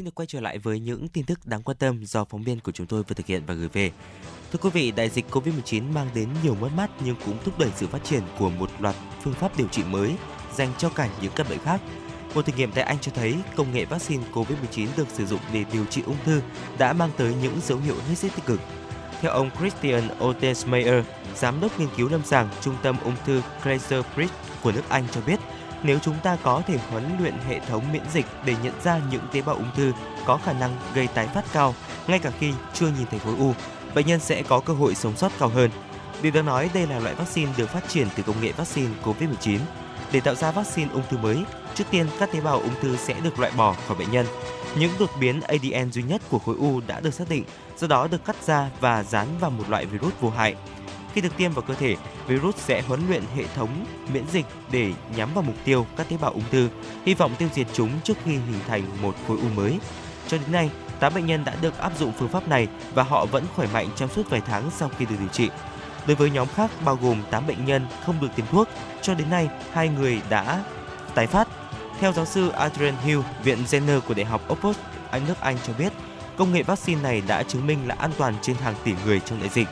Xin được quay trở lại với những tin tức đáng quan tâm do phóng viên của chúng tôi vừa thực hiện và gửi về. Thưa quý vị, đại dịch Covid-19 mang đến nhiều mất mát nhưng cũng thúc đẩy sự phát triển của một loạt phương pháp điều trị mới dành cho cả những căn bệnh khác. Một thử nghiệm tại Anh cho thấy công nghệ vaccine Covid-19 được sử dụng để điều trị ung thư đã mang tới những dấu hiệu hết sức tích cực. Theo ông Christian Otesmeyer, giám đốc nghiên cứu lâm sàng Trung tâm ung thư Fraser Bridge của nước Anh cho biết, nếu chúng ta có thể huấn luyện hệ thống miễn dịch để nhận ra những tế bào ung thư có khả năng gây tái phát cao, ngay cả khi chưa nhìn thấy khối u, bệnh nhân sẽ có cơ hội sống sót cao hơn. Điều đáng nói đây là loại vaccine được phát triển từ công nghệ vaccine COVID-19. Để tạo ra vaccine ung thư mới, trước tiên các tế bào ung thư sẽ được loại bỏ khỏi bệnh nhân. Những đột biến ADN duy nhất của khối u đã được xác định, do đó được cắt ra và dán vào một loại virus vô hại. Khi được tiêm vào cơ thể, virus sẽ huấn luyện hệ thống miễn dịch để nhắm vào mục tiêu các tế bào ung thư, hy vọng tiêu diệt chúng trước khi hình thành một khối u mới. Cho đến nay, 8 bệnh nhân đã được áp dụng phương pháp này và họ vẫn khỏe mạnh trong suốt vài tháng sau khi được điều trị. Đối với nhóm khác bao gồm 8 bệnh nhân không được tiêm thuốc, cho đến nay hai người đã tái phát. Theo giáo sư Adrian Hill, Viện Jenner của Đại học Oxford, Anh nước Anh cho biết, công nghệ vaccine này đã chứng minh là an toàn trên hàng tỷ người trong đại dịch.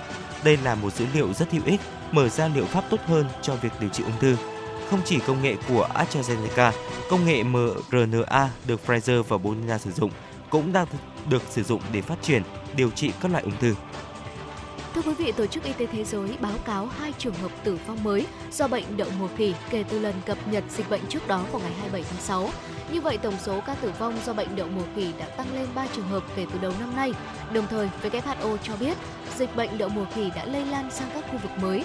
Đây là một dữ liệu rất hữu ích, mở ra liệu pháp tốt hơn cho việc điều trị ung thư. Không chỉ công nghệ của AstraZeneca, công nghệ mRNA được Pfizer và Moderna sử dụng cũng đang được sử dụng để phát triển, điều trị các loại ung thư. Thưa quý vị, Tổ chức Y tế Thế giới báo cáo hai trường hợp tử vong mới do bệnh đậu mùa khỉ kể từ lần cập nhật dịch bệnh trước đó vào ngày 27 tháng 6. Như vậy, tổng số ca tử vong do bệnh đậu mùa khỉ đã tăng lên 3 trường hợp kể từ đầu năm nay. Đồng thời, WHO cho biết dịch bệnh đậu mùa khỉ đã lây lan sang các khu vực mới.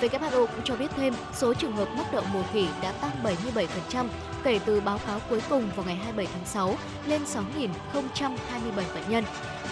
WHO cũng cho biết thêm số trường hợp mắc đậu mùa khỉ đã tăng 77% kể từ báo cáo cuối cùng vào ngày 27 tháng 6 lên 6.027 bệnh nhân,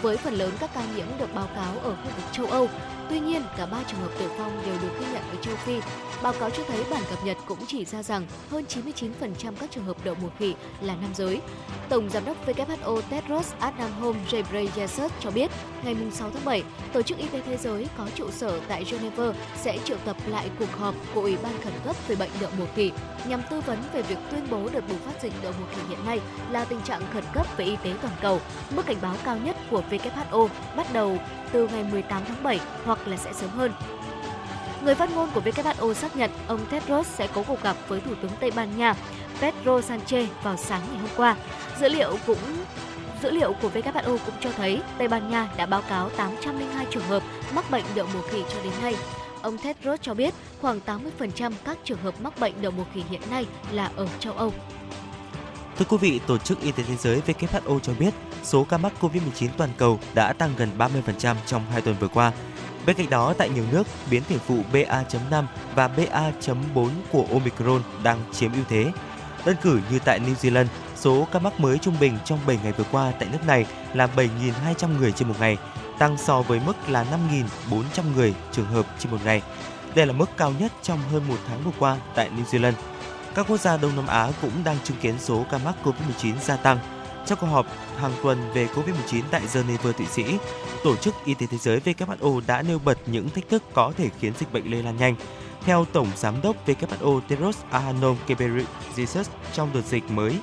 với phần lớn các ca nhiễm được báo cáo ở khu vực châu Âu. Tuy nhiên, cả ba trường hợp tử vong đều được ghi nhận ở châu Phi. Báo cáo cho thấy bản cập nhật cũng chỉ ra rằng hơn 99% các trường hợp đậu mùa khỉ là nam giới. Tổng giám đốc WHO Tedros Adhanom Ghebreyesus cho biết, ngày 6 tháng 7, Tổ chức Y tế Thế giới có trụ sở tại Geneva sẽ triệu tập lại cuộc họp của Ủy ban khẩn cấp về bệnh đậu mùa khỉ nhằm tư vấn về việc tuyên bố đợt bùng phát dịch đậu mùa khỉ hiện nay là tình trạng khẩn cấp về y tế toàn cầu, mức cảnh báo cao nhất của WHO bắt đầu từ ngày 18 tháng 7 hoặc là sẽ sớm hơn. Người phát ngôn của WHO xác nhận ông Tedros sẽ có cuộc gặp với Thủ tướng Tây Ban Nha Pedro Sanchez vào sáng ngày hôm qua. Dữ liệu cũng, Dữ liệu của WHO cũng cho thấy Tây Ban Nha đã báo cáo 802 trường hợp mắc bệnh đậu mùa khỉ cho đến nay. Ông Tedros cho biết khoảng 80% các trường hợp mắc bệnh đậu mùa khỉ hiện nay là ở châu Âu. Thưa quý vị, Tổ chức Y tế Thế giới WHO cho biết số ca mắc COVID-19 toàn cầu đã tăng gần 30% trong 2 tuần vừa qua. Bên cạnh đó, tại nhiều nước, biến thể phụ BA.5 và BA.4 của Omicron đang chiếm ưu thế. Đơn cử như tại New Zealand, số ca mắc mới trung bình trong 7 ngày vừa qua tại nước này là 7.200 người trên một ngày, tăng so với mức là 5.400 người trường hợp trên một ngày. Đây là mức cao nhất trong hơn một tháng vừa qua tại New Zealand. Các quốc gia Đông Nam Á cũng đang chứng kiến số ca mắc COVID-19 gia tăng. Trong cuộc họp hàng tuần về COVID-19 tại Geneva, Thụy Sĩ, Tổ chức Y tế Thế giới WHO đã nêu bật những thách thức có thể khiến dịch bệnh lây lan nhanh. Theo Tổng Giám đốc WHO Tedros Adhanom Ghebreyesus trong đợt dịch mới,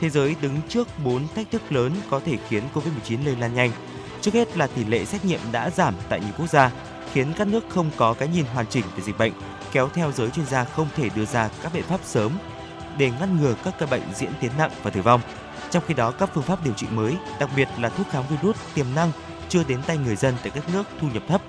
thế giới đứng trước 4 thách thức lớn có thể khiến COVID-19 lây lan nhanh. Trước hết là tỷ lệ xét nghiệm đã giảm tại nhiều quốc gia, khiến các nước không có cái nhìn hoàn chỉnh về dịch bệnh, kéo theo giới chuyên gia không thể đưa ra các biện pháp sớm để ngăn ngừa các ca bệnh diễn tiến nặng và tử vong. Trong khi đó, các phương pháp điều trị mới, đặc biệt là thuốc kháng virus tiềm năng chưa đến tay người dân tại các nước thu nhập thấp.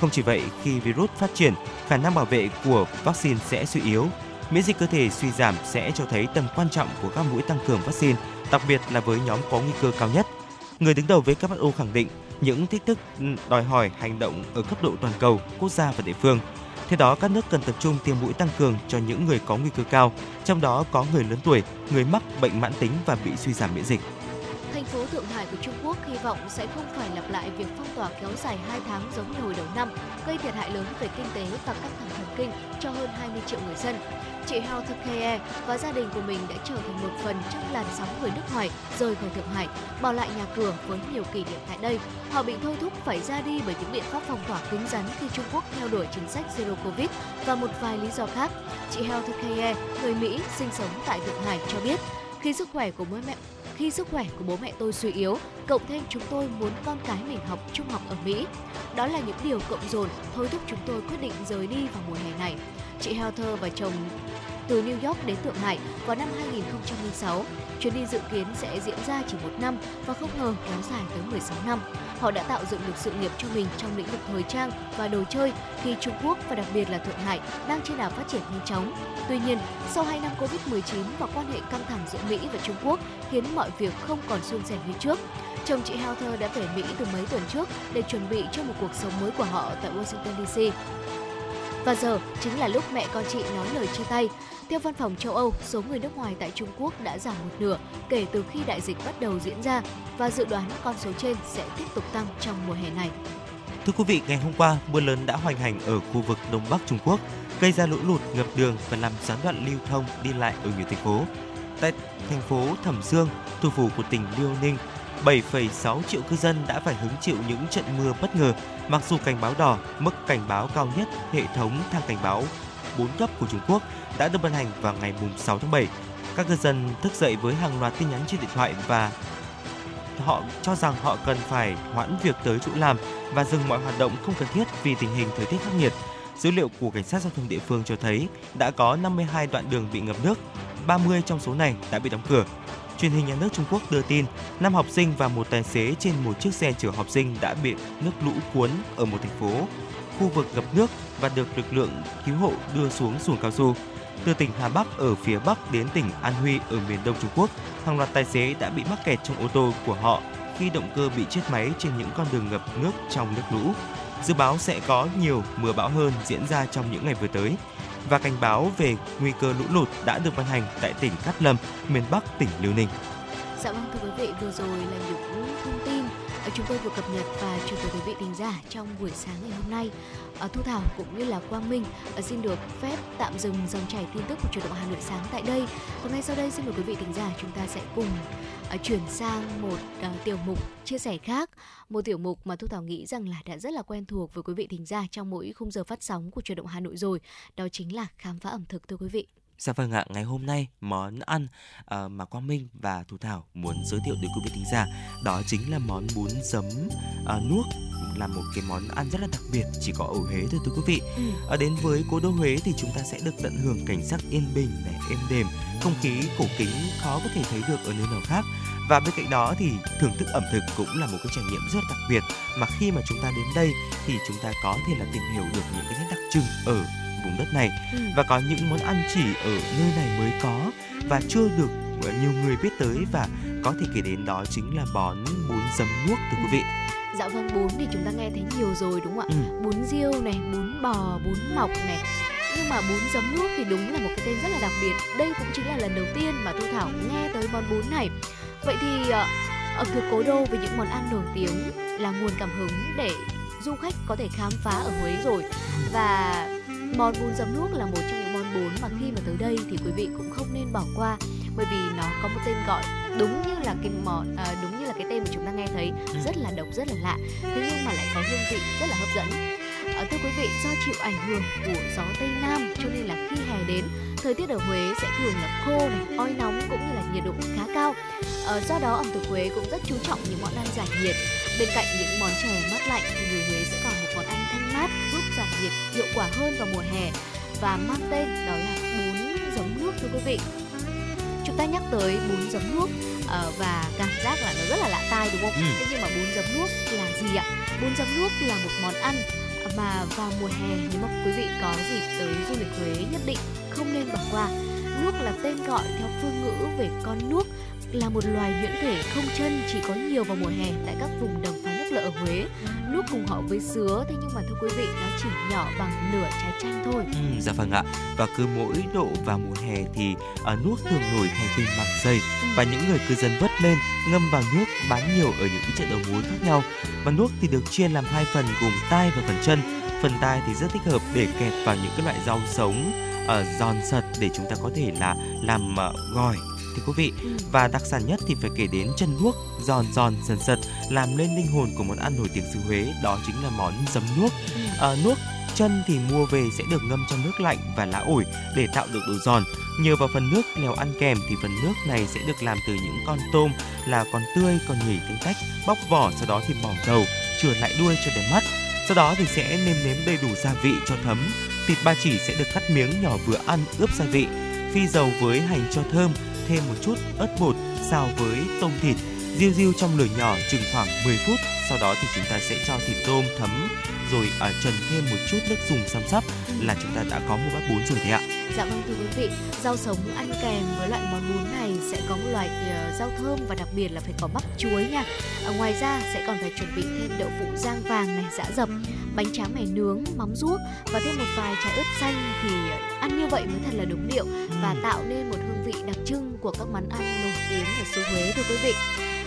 Không chỉ vậy, khi virus phát triển, khả năng bảo vệ của vaccine sẽ suy yếu. Miễn dịch cơ thể suy giảm sẽ cho thấy tầm quan trọng của các mũi tăng cường vaccine, đặc biệt là với nhóm có nguy cơ cao nhất. Người đứng đầu WHO khẳng định những thách thức ừ, đòi hỏi hành động ở cấp độ toàn cầu, quốc gia và địa phương. Theo đó, các nước cần tập trung tiêm mũi tăng cường cho những người có nguy cơ cao, trong đó có người lớn tuổi, người mắc bệnh mãn tính và bị suy giảm miễn dịch. Thành phố Thượng Hải của Trung Quốc hy vọng sẽ không phải lặp lại việc phong tỏa kéo dài 2 tháng giống như hồi đầu năm, gây thiệt hại lớn về kinh tế và căng thẳng thần kinh cho hơn 20 triệu người dân. Chị Hao Thakeye và gia đình của mình đã trở thành một phần trong làn sóng người nước ngoài rời khỏi Thượng Hải, bỏ lại nhà cửa với nhiều kỷ niệm tại đây. Họ bị thôi thúc phải ra đi bởi những biện pháp phong tỏa cứng rắn khi Trung Quốc theo đuổi chính sách Zero Covid và một vài lý do khác. Chị Hao Thakeye, người Mỹ sinh sống tại Thượng Hải cho biết, khi sức khỏe của bố mẹ khi sức khỏe của bố mẹ tôi suy yếu, cộng thêm chúng tôi muốn con cái mình học trung học ở Mỹ. Đó là những điều cộng dồn thôi thúc chúng tôi quyết định rời đi vào mùa hè này. Chị Heather và chồng từ New York đến Thượng Hải vào năm 2006. Chuyến đi dự kiến sẽ diễn ra chỉ một năm và không ngờ kéo dài tới 16 năm. Họ đã tạo dựng được sự nghiệp cho mình trong lĩnh vực thời trang và đồ chơi khi Trung Quốc và đặc biệt là Thượng Hải đang trên đà phát triển nhanh chóng. Tuy nhiên, sau 2 năm Covid-19 và quan hệ căng thẳng giữa Mỹ và Trung Quốc khiến mọi việc không còn suôn sẻ như trước. Chồng chị Heather đã về Mỹ từ mấy tuần trước để chuẩn bị cho một cuộc sống mới của họ tại Washington DC. Và giờ chính là lúc mẹ con chị nói lời chia tay. Theo văn phòng châu Âu, số người nước ngoài tại Trung Quốc đã giảm một nửa kể từ khi đại dịch bắt đầu diễn ra và dự đoán con số trên sẽ tiếp tục tăng trong mùa hè này. Thưa quý vị, ngày hôm qua, mưa lớn đã hoành hành ở khu vực Đông Bắc Trung Quốc, gây ra lũ lụt ngập đường và làm gián đoạn lưu thông đi lại ở nhiều thành phố. Tại thành phố Thẩm Dương, thủ phủ của tỉnh Liêu Ninh, 7,6 triệu cư dân đã phải hứng chịu những trận mưa bất ngờ. Mặc dù cảnh báo đỏ, mức cảnh báo cao nhất hệ thống thang cảnh báo 4 cấp của Trung Quốc đã được ban hành vào ngày 6 tháng 7. Các cư dân thức dậy với hàng loạt tin nhắn trên điện thoại và họ cho rằng họ cần phải hoãn việc tới chỗ làm và dừng mọi hoạt động không cần thiết vì tình hình thời tiết khắc nghiệt. Dữ liệu của cảnh sát giao thông địa phương cho thấy đã có 52 đoạn đường bị ngập nước, 30 trong số này đã bị đóng cửa. Truyền hình nhà nước Trung Quốc đưa tin, năm học sinh và một tài xế trên một chiếc xe chở học sinh đã bị nước lũ cuốn ở một thành phố, khu vực ngập nước và được lực lượng cứu hộ đưa xuống xuồng cao su. Từ tỉnh Hà Bắc ở phía Bắc đến tỉnh An Huy ở miền Đông Trung Quốc, hàng loạt tài xế đã bị mắc kẹt trong ô tô của họ khi động cơ bị chết máy trên những con đường ngập nước trong nước lũ. Dự báo sẽ có nhiều mưa bão hơn diễn ra trong những ngày vừa tới và cảnh báo về nguy cơ lũ lụt đã được ban hành tại tỉnh Cát Lâm, miền Bắc tỉnh Liêu Ninh. Dạ vâng thưa quý vị, vừa rồi là những thông Ờ, chúng tôi vừa cập nhật và chuyển tới quý vị thính giả trong buổi sáng ngày hôm nay. Ờ, Thu Thảo cũng như là Quang Minh ờ, xin được phép tạm dừng dòng chảy tin tức của chuyển động Hà Nội sáng tại đây. Còn ngay sau đây xin mời quý vị thính giả chúng ta sẽ cùng chuyển sang một tiểu mục chia sẻ khác, một tiểu mục mà Thu Thảo nghĩ rằng là đã rất là quen thuộc với quý vị thính giả trong mỗi khung giờ phát sóng của chuyển động Hà Nội rồi. Đó chính là khám phá ẩm thực thưa quý vị. Dạ vâng ạ, ngày hôm nay món ăn ờ, mà Quang Minh và Thu Thảo muốn giới thiệu đến quý vị thính giả đó chính là món bún giấm ờ, nuốc là một cái món ăn rất là đặc biệt chỉ có ở Huế thôi thưa quý vị. Ừ. Ở đến với cố đô Huế thì chúng ta sẽ được tận hưởng cảnh sắc yên bình này, êm đềm, không khí cổ kính khó có thể thấy được ở nơi nào khác. Và bên cạnh đó thì thưởng thức ẩm thực cũng là một cái trải nghiệm rất đặc biệt mà khi mà chúng ta đến đây thì chúng ta có thể là tìm hiểu được những cái nét đặc trưng ở đất này Ừ. và có những món ăn chỉ ở nơi này mới có và chưa được ờ, nhiều người biết tới và có thể kể đến đó chính là món bún giấm nuốc thưa quý vị. Dạ vâng, bún thì chúng ta nghe thấy nhiều rồi đúng không ạ? Ừ. Bún riêu này, bún bò, bún mọc này. nhưng mà bún giấm nước thì đúng là một cái tên rất là đặc biệt đây cũng chính là lần đầu tiên mà thu thảo nghe tới món bún này vậy thì ờ, ẩm thực cố đô với những món ăn nổi tiếng là nguồn cảm hứng để du khách có thể khám phá ở huế rồi và món bún giấm nước là một trong những món bún mà khi mà tới đây thì quý vị cũng không nên bỏ qua bởi vì nó có một tên gọi đúng như là cái món à, đúng như là cái tên mà chúng ta nghe thấy rất là độc rất là lạ thế nhưng mà lại có hương vị rất là hấp dẫn. À, thưa quý vị do chịu ảnh hưởng của gió tây nam cho nên là khi hè đến thời tiết ở huế sẽ thường là khô này oi nóng cũng như là nhiệt độ khá cao. À, do đó ẩm thực huế cũng rất chú trọng những món ăn giải nhiệt. Bên cạnh những món chè mát lạnh thì người huế sẽ còn một món ăn thanh mát nhiệt hiệu quả hơn vào mùa hè và mang tên đó là bún giấm nước thưa quý vị chúng ta nhắc tới bún giấm nước ờ, và cảm giác là nó rất là lạ tai đúng không? Ừ. Thế nhưng mà bún giấm nước là gì ạ? Bún giấm nước là một món ăn mà vào mùa hè nếu mà quý vị có dịp tới du lịch Huế nhất định không nên bỏ qua. Nước là tên gọi theo phương ngữ về con nước là một loài nhuyễn thể không chân chỉ có nhiều vào mùa hè tại các vùng đồng chắc là lợ ở Huế. Nước cùng họ với sứa thế nhưng mà thưa quý vị nó chỉ nhỏ bằng nửa trái chanh thôi. Ừ, dạ vâng ạ. Và cứ mỗi độ vào mùa hè thì ở nước thường nổi thành từng mảng dày và những người cư dân vớt lên ngâm vào nước bán nhiều ở những chợ đầu mối khác nhau. Và nước thì được chia làm hai phần gồm tai và phần chân. Phần tai thì rất thích hợp để kẹp vào những cái loại rau sống ở giòn sật để chúng ta có thể là làm ờ, uh, gỏi thưa quý vị. Và đặc sản nhất thì phải kể đến chân đuốc giòn giòn sần sật làm nên linh hồn của món ăn nổi tiếng xứ Huế đó chính là món giấm nuốc à, nuốc chân thì mua về sẽ được ngâm trong nước lạnh và lá ổi để tạo được độ giòn. Nhờ vào phần nước lèo ăn kèm thì phần nước này sẽ được làm từ những con tôm là con tươi còn nhỉ tính tách bóc vỏ sau đó thì bỏ đầu chừa lại đuôi cho đẹp mắt. Sau đó thì sẽ nêm nếm đầy đủ gia vị cho thấm. Thịt ba chỉ sẽ được cắt miếng nhỏ vừa ăn ướp gia vị phi dầu với hành cho thơm thêm một chút ớt bột xào với tôm thịt. Riu riu trong lửa nhỏ chừng khoảng 10 phút sau đó thì chúng ta sẽ cho thịt tôm thấm rồi ở trần thêm một chút nước dùng xăm sắp là chúng ta đã có một bát bún rồi đấy ạ. Dạ vâng thưa quý vị, rau sống ăn kèm với loại món bún này sẽ có một loại ờ, rau thơm và đặc biệt là phải có bắp chuối nha. Ở ngoài ra sẽ còn phải chuẩn bị thêm đậu phụ rang vàng này, giã dập, bánh tráng mè nướng, mắm ruốc và thêm một vài trái ớt xanh thì ăn như vậy mới thật là đúng điệu và tạo nên một vị đặc trưng của các món ăn nổi tiếng ở xứ Huế thưa quý vị.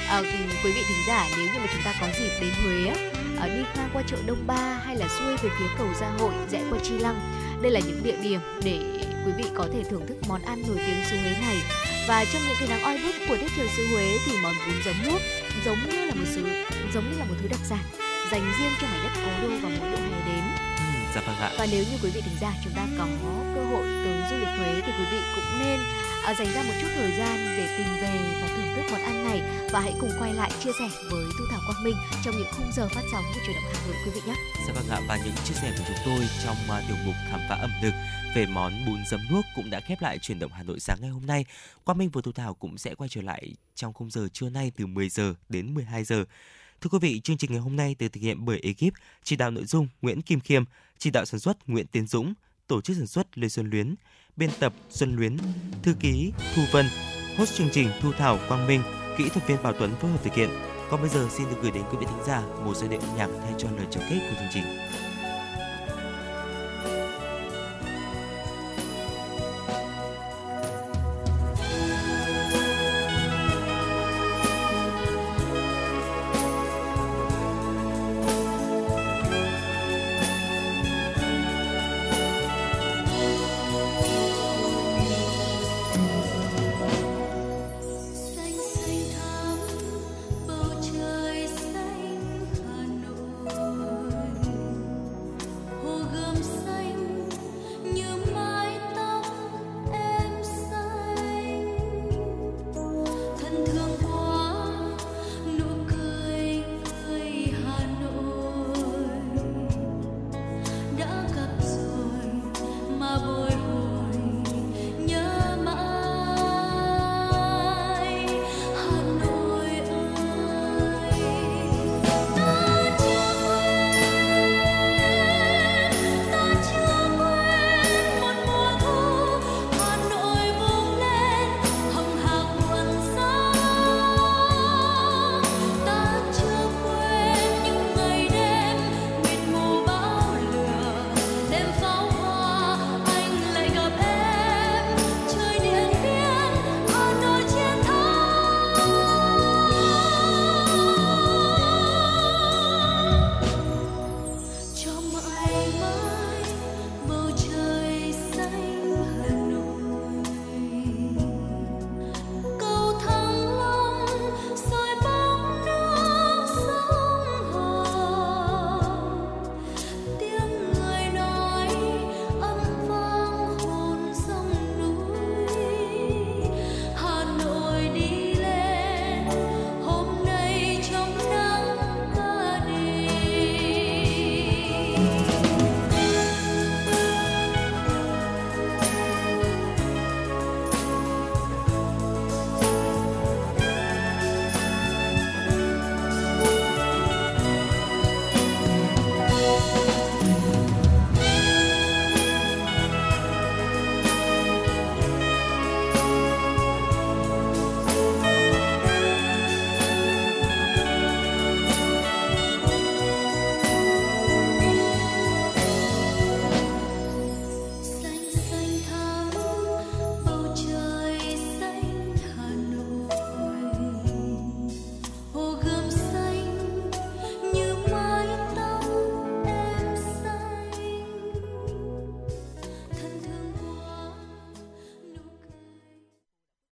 Ờ, thì quý vị thính giả nếu như mà chúng ta có dịp đến Huế à, đi ngang qua chợ Đông Ba hay là xuôi về phía cầu Gia Hội rẽ qua Chi Lăng đây là những địa điểm để quý vị có thể thưởng thức món ăn nổi tiếng xứ Huế này. Và trong những cái nắng oi bức của tiết trời xứ Huế thì món bún giấm nước giống như là một sự giống như là một thứ đặc sản dành riêng cho mảnh đất cố đô vào mỗi độ hè đến dạ vâng ạ Và nếu như quý vị thính giả chúng ta có cơ hội tới du lịch Huế thì quý vị cũng nên à, dành ra một chút thời gian để tìm về và thưởng thức món ăn này và hãy cùng quay lại chia sẻ với Thu Thảo Quang Minh trong những khung giờ phát sóng của truyền động Hà Nội quý vị nhé. Dạ vâng ạ và những chia sẻ của chúng tôi trong uh, tiểu mục khám phá ẩm thực về món bún giấm nuốc cũng đã khép lại chuyển động Hà Nội sáng ngày hôm nay. Quang Minh và Thu Thảo cũng sẽ quay trở lại trong khung giờ trưa nay từ 10 giờ đến 12 giờ. Thưa quý vị, chương trình ngày hôm nay được thực hiện bởi ekip chỉ đạo nội dung Nguyễn Kim Khiêm, chỉ đạo sản xuất Nguyễn Tiến Dũng, tổ chức sản xuất Lê Xuân Luyến, biên tập Xuân Luyến, thư ký Thu Vân, host chương trình Thu Thảo Quang Minh, kỹ thuật viên Bảo Tuấn phối hợp thực hiện. Còn bây giờ xin được gửi đến quý vị thính giả một giai điệu nhạc thay cho lời chào kết của chương trình.